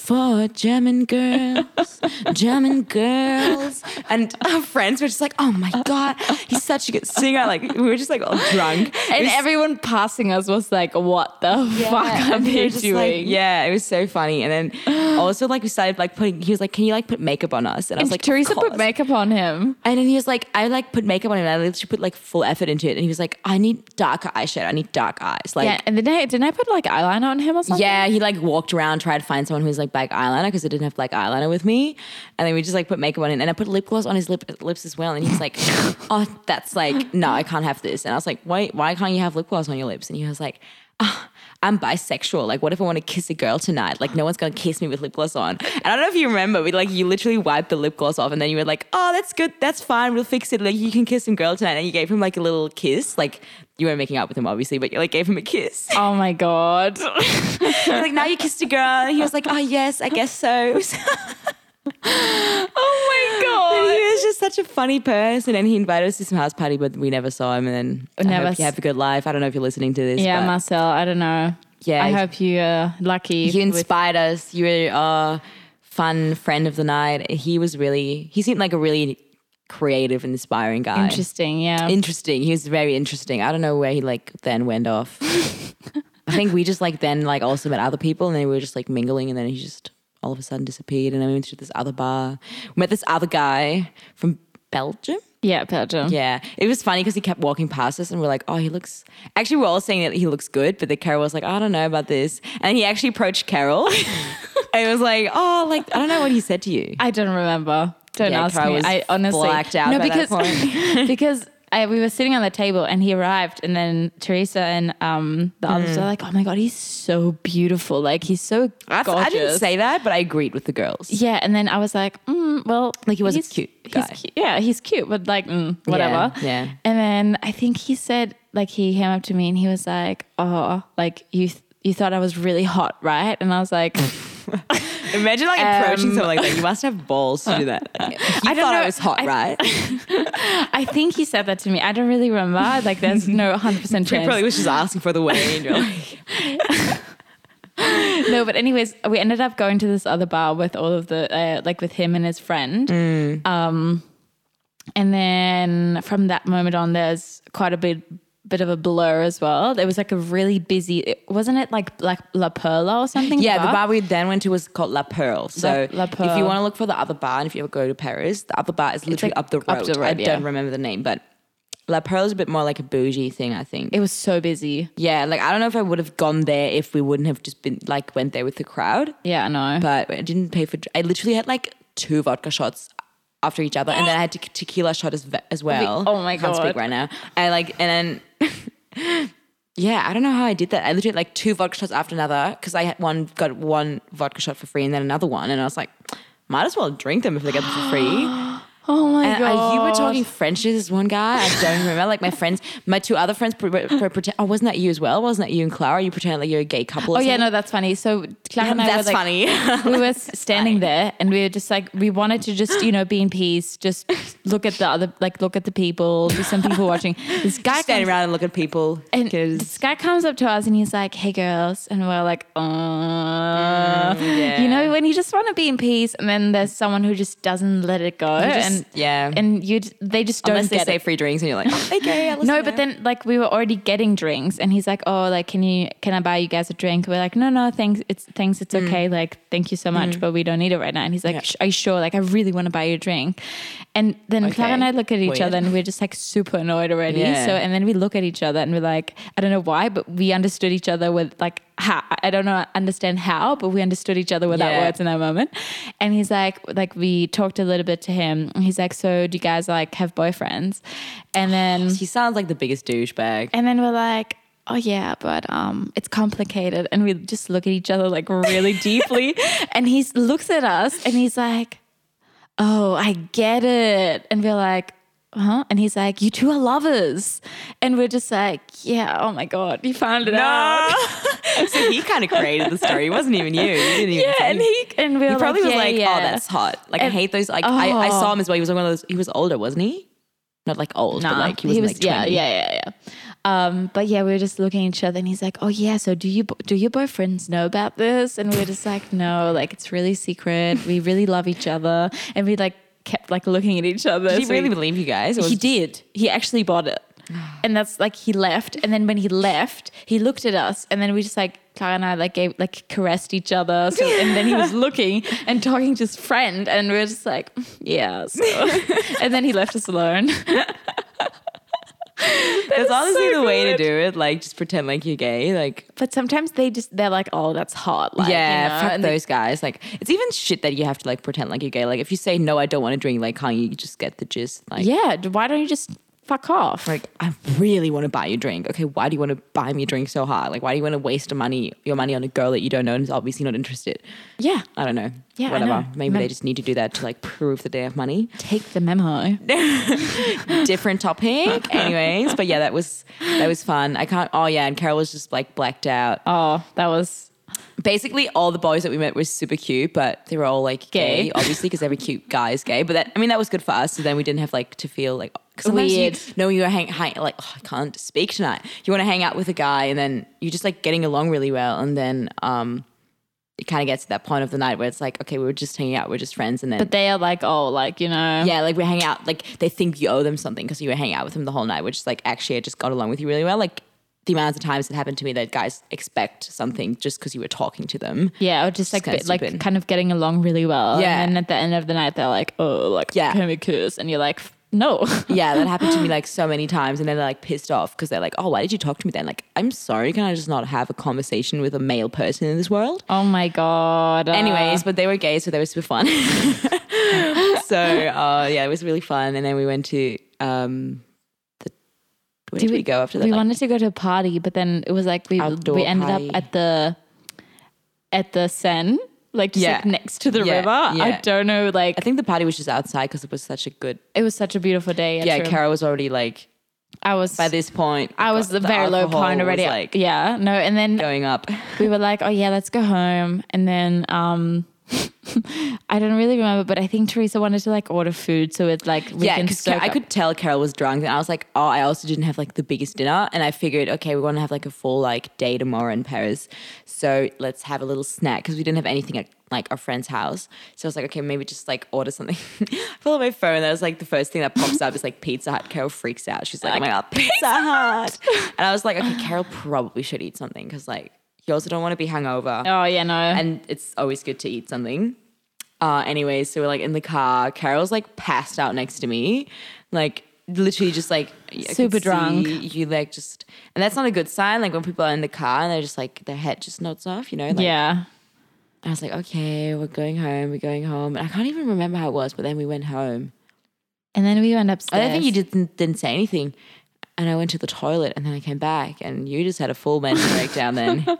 for German girls, German girls, and our friends were just like, "Oh my god, he's such a good singer!" Like we were just like all drunk, And was- everyone passing us was like, "What the fuck are they doing?" like- yeah, it was so funny. And then also like we started like putting. He was like, "Can you like put makeup on us?" And I was And like, Theresa put makeup on him. And then he was like, I like put makeup on him. And I literally put like full effort into it. And he was like, I need darker eyeshadow. I need dark eyes. Like, yeah, yeah. and then I, didn't I put like eyeliner on him or something? Yeah. He like walked around, tried to find someone who was like black eyeliner because I didn't have black eyeliner with me. And then we just like put makeup on him. And I put lip gloss on his lip, lips as well. And he's like, Oh, that's like, no, I can't have this. And I was like, Wait, why can't you have lip gloss on your lips? And he was like, "Ah, I'm bisexual. Like, what if I want to kiss a girl tonight? Like, no one's gonna kiss me with lip gloss on. And I don't know if you remember, but like, you literally wiped the lip gloss off, and then you were like, "Oh, that's good. That's fine. We'll fix it. Like, you can kiss some girl tonight." And you gave him like a little kiss. Like, you weren't making out with him, obviously, but you like gave him a kiss. Oh my god. Like, now you kissed a girl, he was like, "Oh yes, I guess so." oh my god. he was just such a funny person, and he invited us to some house party, but we never saw him. And then I Never hope you have a good life. I don't know if you're listening to this. Yeah, Marcel. I don't know. Yeah, I hope you are lucky. you with- inspired us. You were a fun friend of the night. He was really. He seemed like a really creative and inspiring guy. Interesting. Yeah. Interesting. He was very interesting. I don't know where he like then went off. I think we just like then like also met other people, and then we were just like mingling, and then he just all of a sudden disappeared. And then we went to this other bar. We met this other guy from Belgium. Yeah, Belgium. Yeah, it was funny because he kept walking past us, and we're like, "Oh, he looks." Actually, we're all saying that he looks good, but the Carol was like, "I don't know about this," and he actually approached Carol, and it was like, "Oh, like I don't know what he said to you." I don't remember. Don't Yeah, ask me. I honestly blacked out No, because because I, we were sitting on the table and he arrived, and then Theresa and um, the others were like, "Oh my god, he's so beautiful! Like he's so I, gorgeous." I didn't say that, but I agreed with the girls. Yeah, and then I was like, mm, well, Like, he was a he's- cute he's guy. cu- yeah, he's cute, but like, mm, whatever. Yeah, yeah. And then I think he said, like, he came up to me and he was like, oh, like you, th- you thought I was really hot, right? And I was like, Imagine like approaching Um, someone like that. You must have balls to do that. You I thought I was hot, I- right? I think he said that to me. I don't really remember. Like, there's no 100% He chance. probably was just asking for the way, like, no, but anyways, we ended up going to this other bar with all of the uh, like with him and his friend. Mm. Um, and then from that moment on, there's quite a bit bit of a blur as well. There was like a really busy. Wasn't it like like La Perla or something? Yeah, the bar we then went to was called La Pearl. So La if Pearl. you want to look for the other bar, and if you ever go to Paris, the other bar is literally like up the road. up the road, I yeah. don't remember the name, but La Pearl is a bit more like a bougie thing, I think. It was so busy. yeah, like I don't know if I would have gone there if we wouldn't have just been like went there with the crowd. Yeah, I know. But I didn't pay for. I literally had like two vodka shots after each other, and then I had te- tequila shot as, as well. Oh my god! I Can't speak right now. I like, and then yeah, I don't know how I did that. I literally like two vodka shots after another because I had one got one vodka shot for free and then another one, and I was like, might as well drink them if they get them for free. oh my god! uh, you were talking French to this one guy. I don't remember. Like my friends, my two other friends, pre- pre- pretend. Oh, wasn't that you as well? Wasn't that you and Clara? You pretend like you're a gay couple. Or Oh yeah, no, that's funny. So Clara and I That's were like, funny. we were standing there and we were just like we wanted to just you know be in peace just look at the other like look at the people there's some people watching this guy Standing comes, around and look at people. and 'cause- this guy comes up to us and he's like hey girls and we're like uh yeah. you know when you just want to be in peace and then there's someone who just doesn't let it go just- and yeah. and you they just don't Unless they say it. free drinks and you're like, oh, okay, I'll No, but now. then like we were already getting drinks, and he's like, "Oh, like can you can I buy you guys a drink?" We're like, "No, no, thanks, it's thanks, it's okay. Like thank you so much, but we don't need it right now." And he's like, Mm. Yeah. "Are you sure? Like I really want to buy you a drink." And then Clara and I look at each Weird. other, and we're just like super annoyed already. Yeah. So and then we look at each other, and we're like, I don't know why, but we understood each other with like how I don't know understand how, but we understood each other without Yeah. words in that moment. And he's like, like we talked a little bit to him. He's like, "So do you guys like have boyfriends?" And then he sounds like the biggest douchebag. and then we're like, oh yeah, but um, it's complicated. And we just look at each other like really deeply. And he looks at us and he's like, oh, I get it. And we're like, huh? And he's like, you two are lovers. And we're just like, yeah, oh my God, you found it out. so he kind of created the story. It wasn't even you. You didn't even Yeah, and he and we He were probably like, was yeah, like, yeah. "Oh, that's hot." Like I hate those. Like I, I Oh. saw him as well. He was like one of those. He was older, wasn't he? Not like old, but like he was, like yeah, 20. yeah, yeah, yeah. Um, but yeah, we were just looking at each other, and he's like, "Oh yeah, so do you do your boyfriends know about this?" And we are just like, "No, like it's really secret. We really love each other," and we like kept like looking at each other. Did he So really believe you guys? He did. He actually bought it. And that's like he left, and then when he left, he looked at us, and then we just like Clara and I like gave like caressed each other, so, and then he was looking and talking to his friend, and we are just like, mm, yeah, so. and then he left us alone. That's honestly so the way to do it. Like just pretend like you're gay. Like But sometimes they just they're like, oh, that's hot. Like, yeah, you know, fuck and they- those guys. Like it's even shit that you have to like pretend like you're gay. Like if you say no, I don't want to drink. Like can't you just get the gist? Like yeah. Why don't you just fuck off? like I really want to buy you a drink. Okay, why do you want to buy me a drink so hard? Like why do you want to waste money your money on a girl that you don't know and is obviously not interested? yeah. I don't know. Yeah, whatever. know. Maybe Mem- they just need to do that to like prove that they have money. Take the memo. Different topic, anyways. But yeah, that was that was fun. I can't. Oh yeah, and Carol was just like blacked out. Oh, that was Basically, all the boys that we met were super cute, but they were all like gay, Gay. obviously, because every cute guy is gay. But that, I mean, that was good for us. So then we didn't have like to feel like because Weird. You, knowing you're hang, hang like oh, I can't speak tonight. You want to hang out with a guy, and then you're just like getting along really well, and then um, it kind of gets to that point of the night where it's like, okay, we were just hanging out, we're just friends, and then but they are like, oh, like, you know. yeah, like we're hanging out, like they think you owe them something because you were hanging out with them the whole night, which is like actually I just got along with you really well. Like the amount of times it happened to me that guys expect something just because you were talking to them. Yeah, or just like kinda bit, like kind of getting along really well. Yeah. And then at the end of the night, they're like, "Oh, like Yeah. can we kiss?" And you're like, "No." Yeah, that happened to me like so many times, and then they're like pissed off because they're like, "Oh, why did you talk to me then?" Like, I'm sorry, can I just not have a conversation with a male person in this world? oh my god. Uh, Anyways, but they were gay, so they were super fun. so uh, yeah, it was really fun, and then we went to um, the where did, we, go after that? we Like, wanted to go to a party, but then it was like we we ended party. up at the at the Seine, like just like next to the Yeah, river. I don't know, like I think the party was just outside because it was such a good. it was such a beautiful day. Yeah, true. Kara was already like I was by this point. I was the very low point already. like yeah, no, and then going up. we were like, oh yeah, let's go home. And then um I don't really remember, but I think Theresa wanted to like order food, so it's like we yeah, because I could tell Carol was drunk, and I was like, oh, I also didn't have like the biggest dinner, and I figured, okay, we want to have like a full like day tomorrow in Paris, so let's have a little snack because we didn't have anything at like our friend's house. So I was like, okay, maybe just like order something. I pull out my phone, that was like the first thing that pops up is like Pizza Hut. Carol freaks out. She's like, oh my god, Pizza Hut, and I was like, okay, Carol probably should eat something because like you also don't want to be hungover Oh yeah, no. and it's always good to eat something. Uh, anyways, so we're like in the car. Carol's like passed out next to me, like literally just like I Super drunk. You like just, and that's not a good sign. Like when people are in the car and they're just like their head just nods off, you know. Like, yeah. I was like, okay, we're going home. We're going home. And I can't even remember how it was, but then we went home. And then we went upstairs. I don't think you didn't didn't say anything. And I went to the toilet, and then I came back, and you just had a full mental breakdown. Then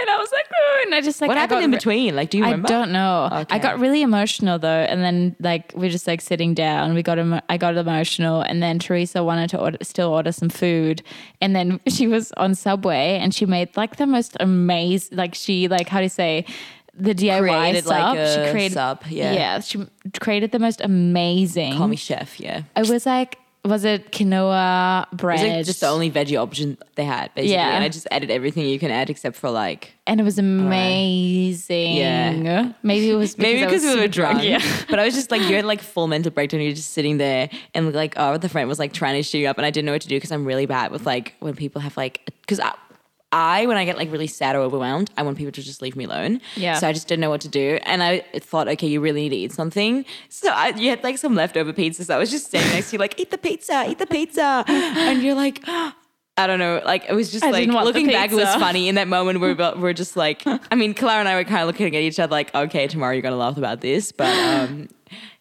And I was like, oh, and I just like what I happened in re- between? Like, do you remember? I remember? don't know. Okay. I got really emotional though, and then like we're just like sitting down. We got emo- I got emotional, and then Theresa wanted to order, still order some food, and then she was on Subway, and she made like the most amazing, like she like how do you say, the DIY Created, sub. like, she created sub, yeah. yeah. She created the most amazing. Call me chef. Yeah. It was like was it quinoa It bread? was like just the only veggie option they had, basically. Yeah. And I just added everything you can add except for like and it was amazing. Yeah. Maybe it was because maybe because we were drunk. Yeah. but I was just like you had like full mental breakdown. You're just sitting there and like oh the friend was like trying to shoot you up and I didn't know what to do because I'm really bad with like when people have like because I. When I get like really sad or overwhelmed, I want people to just leave me alone. Yeah. So I just didn't know what to do. And I thought, okay, you really need to eat something. So I, you had like some leftover pizza. So I was just standing next to you, like, eat the pizza, eat the pizza. And you're like, I don't know. Like, it was just I like, didn't want the looking back, it was funny. In that moment, we're, we're just like, I mean, Clara and I were kind of looking at each other like, okay, tomorrow you're going to laugh about this. But um,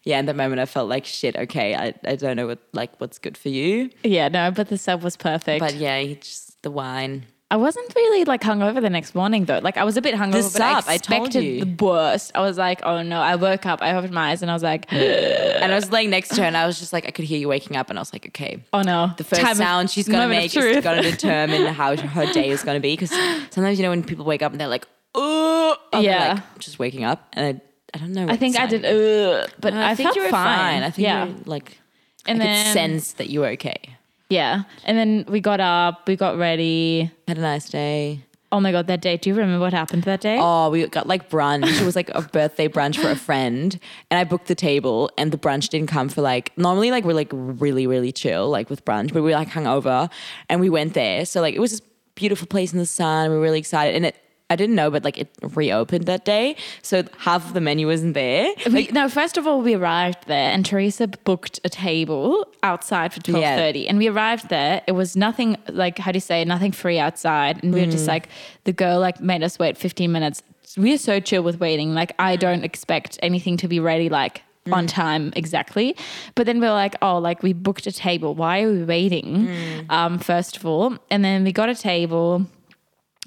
yeah, in that moment, I felt like, shit, okay, I, I don't know what like what's good for you. Yeah, no, but the sub was perfect. But yeah, just the wine. I wasn't really like hungover the next morning though. Like I was a bit hungover, but sub, I I expected you. the worst. I was like, oh no. I woke up, I opened my eyes, and I was like, And I was laying next to her and I was just like, I could hear you waking up. And I was like, okay, oh no. the first Time sound she's going to make is going to determine how her day is going to be. Because sometimes, you know, when people wake up and they're like, oh, Yeah. like, just waking up. And I, I don't know. I think I did. Ugh, but No, I, think you were fine. I think yeah, you were like, And I then- could sense that you were okay. Yeah. And then we got up, we got ready. Had a nice day. Oh my god, that day! Do you remember what happened that day? Oh, we got like brunch. It was like a birthday brunch for a friend, and I booked the table, and the brunch didn't come for like normally like we're like really really chill like with brunch, but we were like hungover, and we went there. So like it was this beautiful place in the sun. We were really excited, and it I didn't know, but like it reopened that day, so half of the menu wasn't there. We, no, first of all, we arrived there, and Theresa booked a table outside for twelve thirty. And we arrived there. It was nothing like how do you say nothing free outside, and we were just mm. like the girl like made us wait fifteen minutes. We are so chill with waiting. Like I don't expect anything to be ready like on mm. time exactly. But then we were like, oh, like we booked a table. Why are we waiting? Mm. Um, first of all, and then we got a table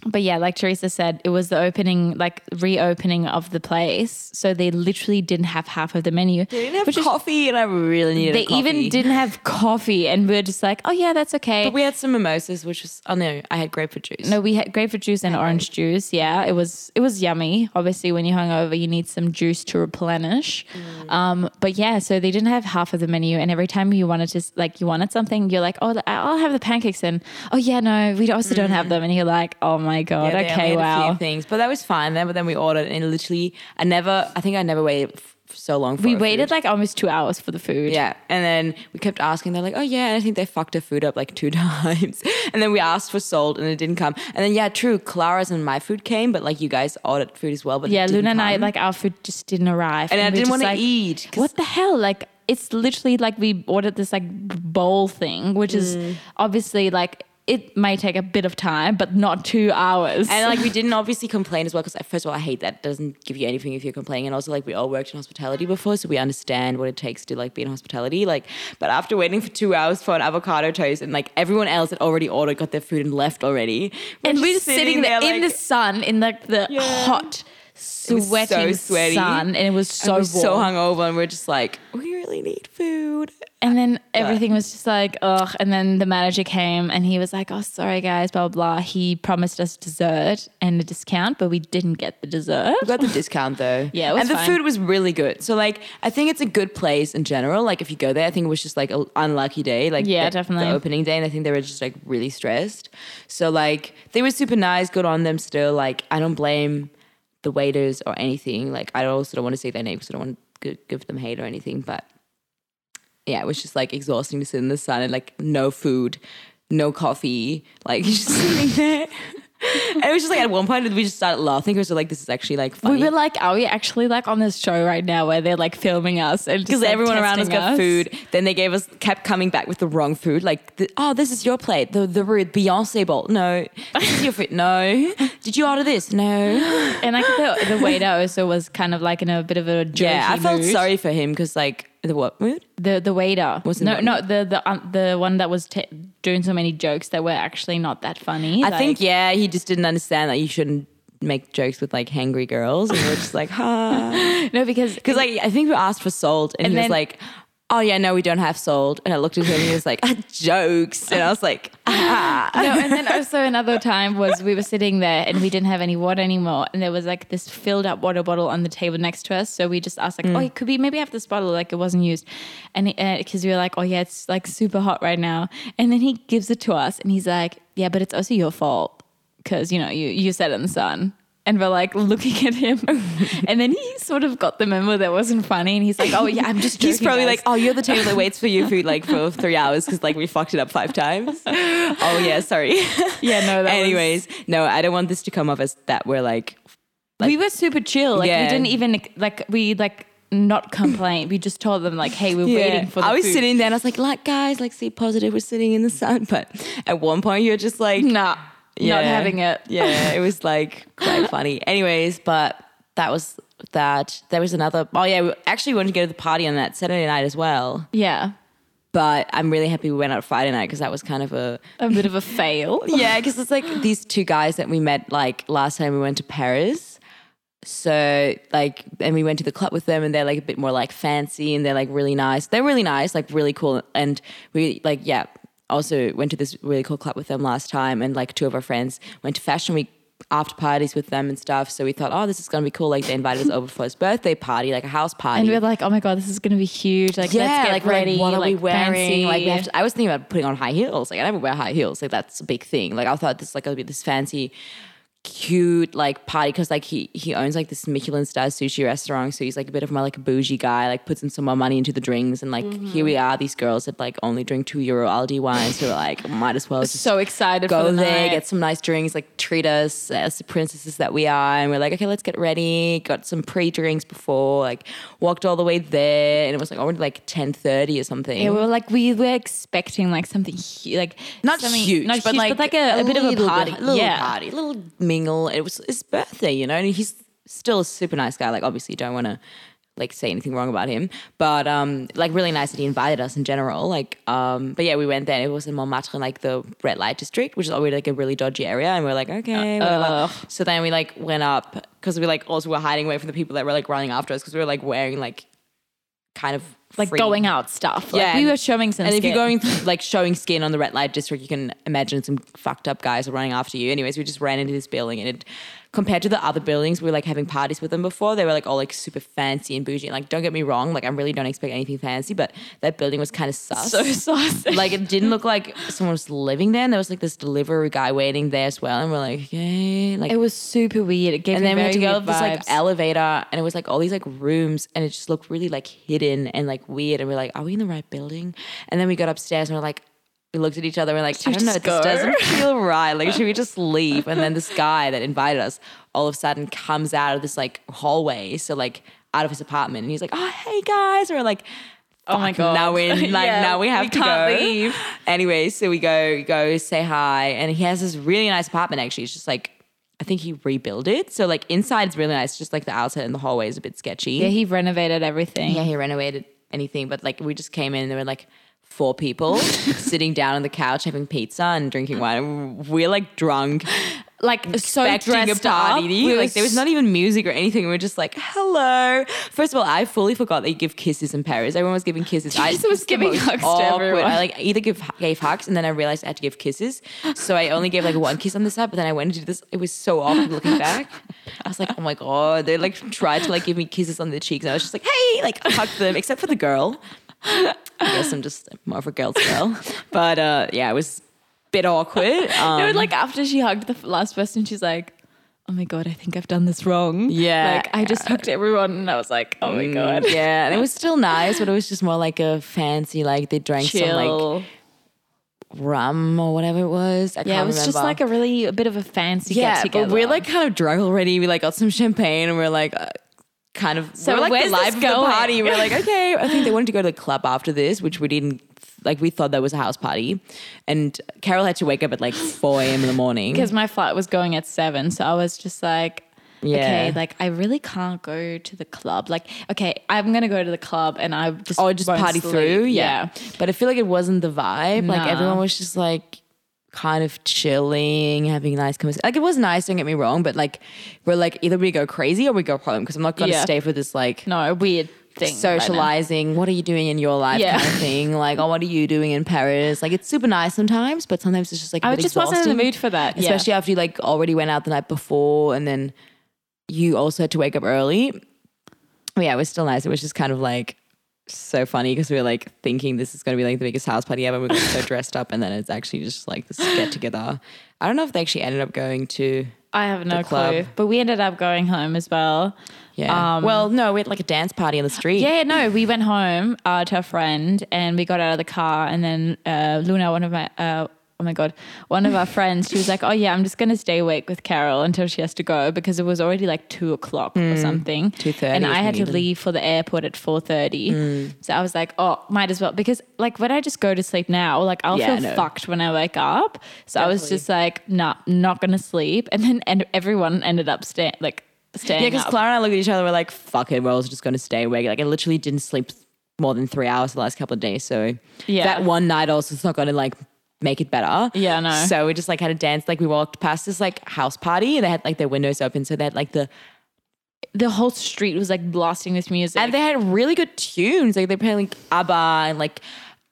but yeah, like Theresa said, it was the opening, like reopening of the place. So they literally didn't have half of the menu. They didn't have which is- coffee, and I really needed. they a coffee. even didn't have coffee, and we are just like, oh yeah, that's okay. But we had some mimosas, which was oh no, I had grapefruit juice. no, we had grapefruit juice and orange juice. Yeah, it was it was yummy. Obviously, when you're hungover, you need some juice to replenish. Um, but yeah, so they didn't have half of the menu, and every time you wanted to like you wanted something, you're like, oh, I'll have the pancakes, and oh yeah, no, we also don't have them, and you're like, oh my my god. Yeah, okay, wow. few things, but that was fine. Then, but then we ordered, and literally, I never. I think I never waited f- so long. for We waited food. like almost two hours for the food. Yeah, and then we kept asking. They're like, "Oh yeah," and I think they fucked our food up like two times. And then we asked for salt, and it didn't come. And then yeah, true, Clara's and my food came, but like you guys ordered food as well. But it Yeah, Luna and I like our food just didn't arrive, and I we're didn't want to like, eat. What the hell? Like it's literally like we ordered this like bowl thing, which is Mm. obviously like it may take a bit of time, but not two hours. And like we didn't obviously complain as well because uh, first of all I hate that it doesn't give you anything if you're complaining and also like we all worked in hospitality before so we understand what it takes to like be in hospitality like but after waiting for two hours for an avocado toast and like everyone else had already ordered got their food and left already and we're just just sitting there in the sun in like the Yeah. hot was so sweating sweaty. sun and it was so we're so hungover and we're just like we really need food And then everything was just like, ugh. And then the manager came and he was like, oh, sorry, guys, blah, blah, blah. He promised us dessert and a discount, but we didn't get the dessert. We got the discount though. Yeah, it was and the fine. food was really good. So like, I think it's a good place in general. Like if you go there, I think it was just like an unlucky day. Like Yeah, the, definitely. the opening day, and I think they were just like really stressed. So like they were super nice, good on them. Still, like I don't blame the waiters or anything. Like I also don't want to say their name because I don't want to give them hate or anything. But yeah, it was just like exhausting to sit in the sun and like no food, no coffee, like just sitting there. And it was just like at one point we just started laughing because we're like, this is actually like funny. We were like, are we actually like on this show right now where they're like filming us and because like, everyone around us got food. Then they gave us kept coming back with the wrong food. Like, the, oh, this is your plate. The the rude Beyonce bowl. No, this is your food. No. Did you order this? No. And like the, the waiter also was kind of like in a bit of a Yeah, I felt mood. sorry for him because like the what mood? The the waiter Wasn't no no the the um, the one that was t- doing so many jokes that were actually not that funny. I Like, think yeah, he just didn't understand that you shouldn't make jokes with like hangry girls, and we're just like, ha. no because Because like I think we asked for salt, and, And he was like. Oh yeah, no, we don't have salt. And I looked at him and he was like, ah, jokes. And I was like, ah. no, and then also another time was we were sitting there and we didn't have any water anymore, and there was like this filled up water bottle on the table next to us. So we just asked like, Mm. "Oh, could we maybe have this bottle?" Like it wasn't used, and because we were like, "Oh yeah, it's like super hot right now," and then he gives it to us, and he's like, "Yeah, but it's also your fault because you know you you sat in the sun." And we're like looking at him, and then he sort of got the memo that wasn't funny, and he's like, "Oh yeah, I'm just." He's probably guys." like, oh, you're the table that waits for your food like for three hours because like we fucked it up five times. oh yeah, sorry. yeah, no. That was- Anyways, no, I don't want this to come off as that we're like, we were super chill. Like Yeah. we didn't even like we like not complain. we just told them like, "Hey, we're waiting for the I was food." sitting there and I was like, like guys, like see positive, we're sitting in the sun. But at one point you're just like, Nah, not Yeah. having it. yeah, it was like quite funny. Anyways, but that was that. There was another. Oh yeah, we actually wanted to go to the party on that Saturday night as well. Yeah, But I'm really happy we went out Friday night because that was kind of a a bit of a fail. yeah, because it's like these two guys that we met like last time we went to Paris. So like, and we went to the club with them, and they're like a bit more like fancy, and they're like really nice. They're really nice, like really cool, and we like yeah. Also went to this really cool club with them last time, and like two of our friends went to Fashion Week after parties with them and stuff. So we thought, oh, this is gonna be cool. Like they invited us over for his birthday party, like a house party. And we we're like, "Oh my god, this is gonna be huge! Like, let's get like, ready. Like, what are we wearing? fancy. Like, we have to, I was thinking about putting on high heels. Like, I never wear high heels. Like, that's a big thing. Like, I thought this like gonna be this fancy, cute like party because like he he owns like this Michelin star sushi restaurant. So he's like a bit of my like a bougie guy. Like, puts in some more money into the drinks. And like, Mm-hmm. here we are, these girls that like only drink two euro Aldi wines. So we're like, might as well just so excited go for the there, night. get some nice drinks, like treat us as the princesses that we are. And we're like, okay, let's get ready. Got some pre drinks before, like walked all the way there, and it was like already like ten thirty or something. yeah, we were like, we were expecting like something hu- like not something, huge, not but huge, like, but like a, a bit of a party. bit- little yeah, party, little mingle. It was his birthday, you know, and he's still a super nice guy. Like, obviously, don't want to like say anything wrong about him, but um, like really nice that he invited us in general. Like, um, but yeah, we went there. And it was in Montmartre, like the red light district, which is always like a really dodgy area, and we are like, okay, whatever. Ugh. So then we like went up because we like also were hiding away from the people that were like running after us because we were like wearing like kind of like free. going out stuff. Like Yeah, we were showing some. Skin. And if you're going th- like showing skin on the red light district, you can imagine some fucked up guys are running after you. Anyways, we just ran into this building, and it, compared to the other buildings, we were like having parties with them before. They were like all like super fancy and bougie. And like, don't get me wrong, like I really don't expect anything fancy, but that building was kind of sus. so saucy. like it didn't look like someone was living there. And there was like this delivery guy waiting there as well, and we're like, okay, like it was super weird. It gave and me then we had to go up this like elevator, and it was like all these like rooms, and it just looked really like hidden and like weird. And we're like, are we in the right building? And then we got upstairs, and we're like, we looked at each other, and we're like, I don't know, this go? doesn't feel right. Like, should we just leave? And then this guy that invited us all of a sudden comes out of this like hallway, so like out of his apartment, and he's like, oh hey guys, we're like. Oh my God. Now we're in, like Yeah, now we have we to can't go. leave. Anyway, so we go go say hi, and he has this really nice apartment. Actually, it's just like I think he rebuilt it. So like inside it's really nice, just like the outside and the hallway is a bit sketchy. yeah, he renovated everything. Yeah, he renovated anything, but like we just came in and there were like four people sitting down on the couch having pizza and drinking wine. We're like drunk, like so expecting a party. up. We like there was not even music or anything. We were just like, hello. First of all, I fully forgot that you give kisses in Paris. Everyone was giving kisses. I just was giving hugs to everyone. I like either give gave hugs and then I realized I had to give kisses. So I only gave like one kiss on the side, but then I went to do this. It was so awkward looking back. I was like, oh my god. They like tried to like give me kisses on the cheeks, and I was just like, hey, like I hugged them, except for the girl. I guess I'm just more of a girl's girl. But uh, yeah, it was a bit awkward. Um, No, like after she hugged the last person, she's like, "Oh my god, I think I've done this wrong." Yeah. like I just hugged everyone, and I was like, "Oh my god." yeah, and it was still nice, but it was just more like a fancy, like they drank some like rum or whatever it was. I yeah, it was just like a really a bit of a fancy yeah, get together. but we're like kind of drunk already. We like got some champagne and we're like. Uh, Kind of, So we're like where's the life this of the party. We're like, okay. I think they wanted to go to the club after this, which we didn't. Like, we thought that was a house party, and Carol had to wake up at like four a.m. in the morning. because my flight was going at seven, so I was just like. Yeah. Okay, like I really can't go to the club. Like, okay, I'm gonna go to the club and I just Oh, just party sleep. through, yeah. But I feel like it wasn't the vibe. Like everyone was just like kind of chilling, having nice conversation. Like it was nice, don't get me wrong, but like we're like either we go crazy or we go home because I'm not gonna Yeah. stay for this like no weird thing. right now. socializing. what are you doing in your life Yeah. kind of thing? Like, oh, what are you doing in Paris? Like it's super nice sometimes, but sometimes it's just like a I bit just wasn't in the exhausting. mood for that. yeah. Especially after you like already went out the night before and then you also had to wake up early. But yeah, it was still nice. It was just kind of like so funny because we were like thinking this is going to be like the biggest house party ever. We're got so dressed up, and then it's actually just like this get together. I don't know if they actually ended up going to. I have no club. clue. But we ended up going home as well. Yeah. Um, well, no, we had like a dance party on the street. Yeah, no, we went home uh, to a friend and we got out of the car and then uh, Luna, one of my uh, oh my god, one of our friends, she was like, "Oh yeah, I'm just gonna stay awake with Carol until she has to go because it was already like two o'clock or mm, something, 2:30 and I had to something. leave for the airport at four thirty. Mm. So I was like, "Oh, might as well," because like when I just go to sleep now, like I'll Yeah, feel no. fucked when I wake up. So I was just like, "Nah, not gonna sleep," and then and everyone ended up staying like. Staying Yeah, because. Clara and I looked at each other. We're like, "Fuck it, we're all just going to stay awake." Like, I literally didn't sleep more than three hours the last couple of days. So Yeah. that one night also is not going to like make it better. Yeah, no. So we just like had a dance. Like we walked past this like house party. and They had like their windows open, so they had like the the whole street was like blasting this music. and they had really good tunes. Like they played like ABBA and like.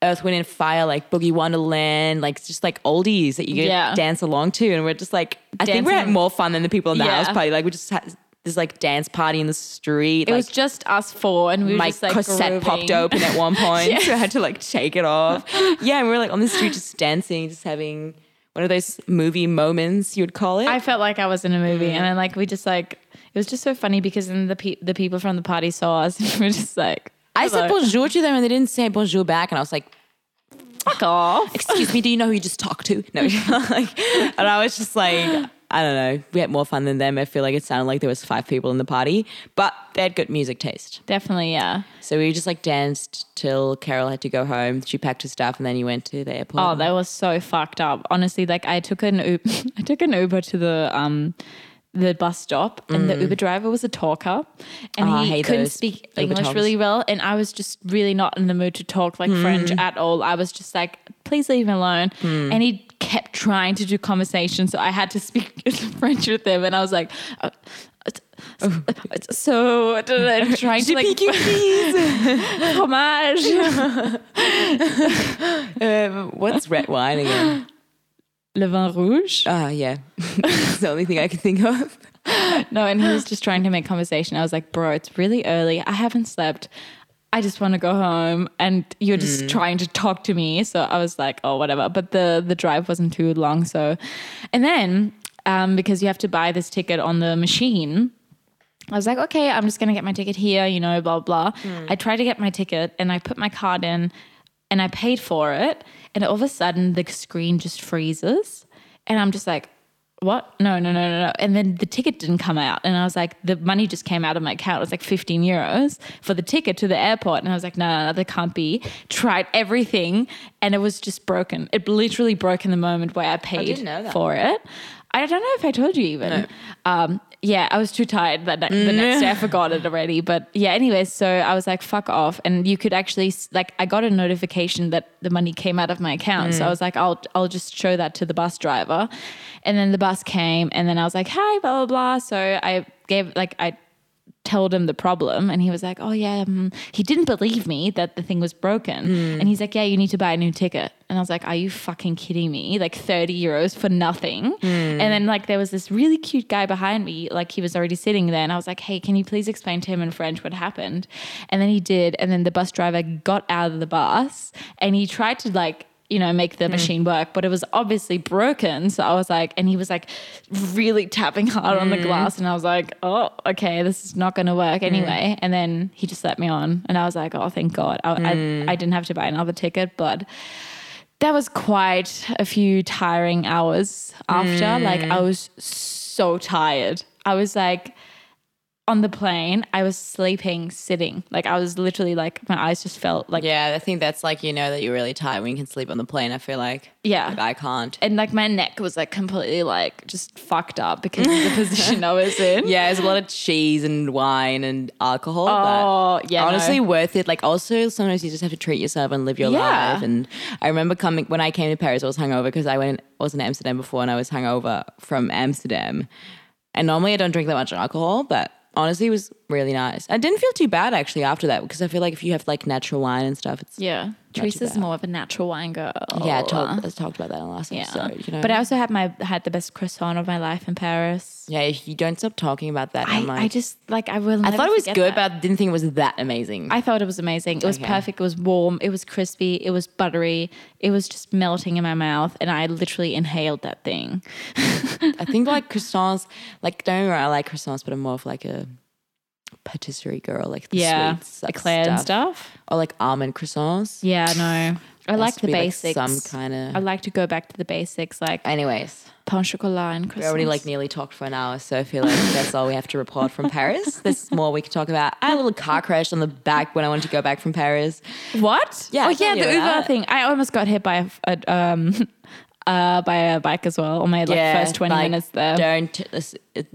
Earth, Wind, and Fire, like Boogie Wonderland, like just like oldies that you could Yeah. dance along to, and we're just like, I think we had more fun than the people in the Yeah. house party. Like we just had this like dance party in the street. It like, was just us four, and we were my just like cassette grooving. popped open at one point, Yes. so I had to like take it off. Yeah, and we were like on the street just dancing, just having one of those movie moments you would call it. I felt like I was in a movie, mm. and then like we just like it was just so funny because then the pe- the people from the party saw us, and we were just like, I said bonjour to them and they didn't say bonjour back, and I was like, fuck off. "Excuse me, do you know who you just talked to?" No, like, and I was just like. I don't know. We had more fun than them. I feel like it sounded like there was five people in the party, but they had good music taste. Definitely, yeah. So we just like danced till Carol had to go home. She packed her stuff and then you went to the airport. Oh, that was so fucked up. Honestly, like I took an Uber, I took an Uber to the um the bus stop, and the Uber driver was a talker, and Mm. Oh, he couldn't speak Uber English talks. really well, and I was just really not in the mood to talk like Hmm. French at all. I was just like, please leave me alone, Hmm. and he kept trying to do conversation, so I had to speak French with them, and I was like. Uh, Oh. so I don't trying to like fromage. Um, what's red wine again? Le vin rouge. Ah, yeah. it's the only thing I can think of. No, and he was just trying to make conversation. I was like, bro, it's really early. I haven't slept. I just want to go home, and you're just trying to talk to me. So I was like, oh, whatever. But the the drive wasn't too long. So, and then um, because you have to buy this ticket on the machine. I was like, okay, I'm just gonna get my ticket here, you know, blah blah. I tried to get my ticket and I put my card in and I paid for it, and all of a sudden the screen just freezes, and I'm just like, what? No, no, no, no, no. And then the ticket didn't come out, and I was like, the money just came out of my account. It was like 15 euros for the ticket to the airport, and I was like, no, no, no, that can't be. Tried everything, and it was just broken. It literally broke in the moment where I paid didn't know that. for it. I don't know if I told you even. Um, yeah, I was too tired that night, the next day. I mm. forgot it already. But yeah, anyways, so I was like, fuck off. And you could actually like, I got a notification that the money came out of my account. So mm. I was like, I'll I'll just show that to the bus driver. And then the bus came, and then I was like, hi, blah blah blah. So I gave like I told him the problem. And he was like oh yeah um, he didn't believe me that the thing was broken. And he's like yeah you need to buy a new ticket. And i was like are you fucking kidding me? Like 30 euros for nothing? And then like there was this really cute guy behind me like he was already sitting there. And i was like hey can you please explain to him in french what happened? And then he did. And then the bus driver got out of the bus and he tried to like you know, make the hmm. machine work, but it was obviously broken. So I was like, and he was like really tapping hard on the hmm. glass. And I was like, oh, okay, this is not going to work hmm. anyway. And then he just let me on. And I was like, oh, thank God. I, I, I didn't have to buy another ticket, but that was quite a few tiring hours after. Like, I was so tired. I was like, on the plane, I was sleeping sitting. Like I was literally like my eyes just felt like Yeah, I think that's like you know that you're really tired when you can sleep on the plane. I feel like Yeah. like I can't. and like my neck was like completely like just fucked up because of the position I was in. Yeah, there's a lot of cheese and wine and alcohol. Oh, but yeah, no. honestly worth it. Like also sometimes you just have to treat yourself and live your Yeah. life. And I remember coming when I came to Paris, I was hungover because I went was in Amsterdam before and I was hungover from Amsterdam. And normally I don't drink that much alcohol, but honestly was really nice. I didn't feel too bad actually after that because I feel like if you have like natural wine and stuff, it's Yeah. Theresa's more of a natural wine girl. yeah, I talked, I talked about that in the last Yeah. episode. You know, But I also had my had the best croissant of my life in Paris. yeah, if you don't stop talking about that. I, like, I just like I will. I thought it was good, that. but I didn't think it was that amazing. I thought it was amazing. It was Okay. perfect. It was warm. It was crispy. It was buttery. It was just melting in my mouth, and I literally inhaled that thing. I think like croissants, like don't get me wrong, I like croissants, but I'm more of like a patisserie girl, like the Yeah, sweets, eclair and stuff. or like almond croissants. Yeah, no. I like the be, like, basics. some kinda- I like to go back to the basics, like Anyways, pain chocolat and croissants. we already like nearly talked for an hour, so I feel like that's all we have to report from Paris. There's more we could talk about. I had a little car crash on the back when I wanted to go back from Paris. what? Yeah, Oh I yeah, the Uber that. thing. I almost got hit by a. um uh by a bike as well on my like first twenty like, minutes there. Don't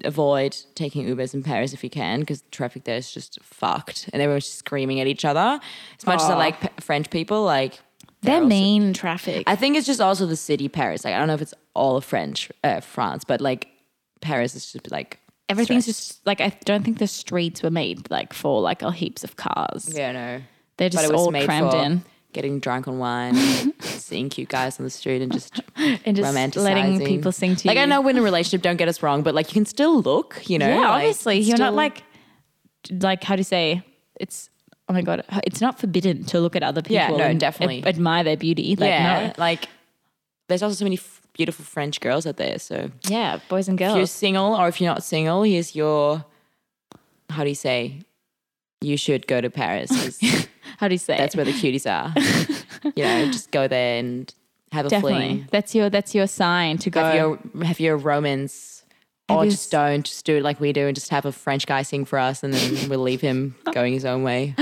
avoid taking Ubers in Paris if you can, because the traffic there is just fucked, and everyone's screaming at each other. As much as I like P- French people, like They're also- mean traffic. I think it's just also the city Paris. Like I don't know if it's all of French uh, France, but like Paris is just like Everything's stressed. just like I don't think the streets were made like for like a heaps of cars. yeah no. They're just all made crammed for in getting drunk on wine, seeing cute guys on the street, and just and just letting people sing to you. Like. I know we're in a relationship, don't get us wrong, but like you can still look, you know. Yeah, like, obviously you're not like like how do you say it's. Oh my god! It's not forbidden to look at other people. Yeah, no, and definitely. ad- admire their beauty. Like, yeah, no. like there's also so many f- beautiful French girls out there. So yeah, boys and girls. if you're single or if you're not single, here's your how do you say? You should go to Paris. 'cause How do you say? that's it? where the cuties are. you know, just go there and have a definitely. fling. That's your that's your sign to go. Have your have your romance. Oh, have Or you just s- don't. Just do it like we do and just have a French guy sing for us and then we'll leave him going his own way.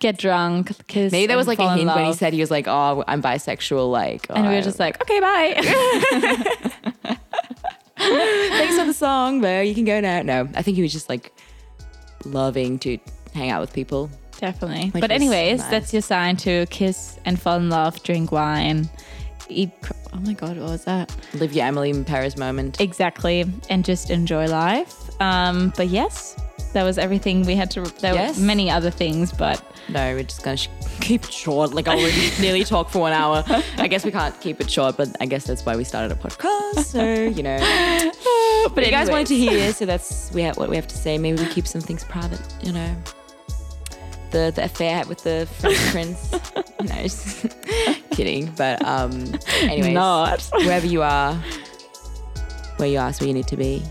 get drunk. Kiss. Maybe there was and like a in hint when he love. said he was like, "Oh, I'm bisexual." Like, and we oh, were just like, okay, bye. thanks for the song, but you can go now. No, I think he was just like loving to hang out with people. Definitely. Which but anyways, nice. that's your sign to kiss and fall in love, drink wine, eat. cr- Oh my god, what was that? Live your Emily in Paris moment. Exactly, and just enjoy life. Um, but yes, that was everything we had to. There Yes. were many other things, but No, we're just gonna sh- keep it short. Like I already nearly talked for one hour. I guess we can't keep it short, but I guess that's why we started a podcast. So you know, but you guys wanted to hear, so that's we have, what we have to say. Maybe we keep some things private. You know, the the affair with the French prince. No, just kidding. But um, anyways, Not. wherever you are, where you are, is where you need to be.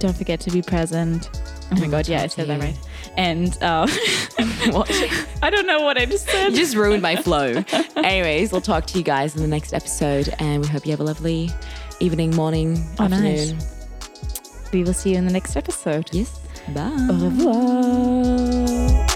Don't forget to be present. Oh my god, yeah, I said that right. And um, What? I don't know what I just said. You just ruined my flow. Anyways, we'll talk to you guys in the next episode, and we hope you have a lovely evening, morning, Oh, nice. afternoon. We will see you in the next episode. Yes. Bye. Au revoir.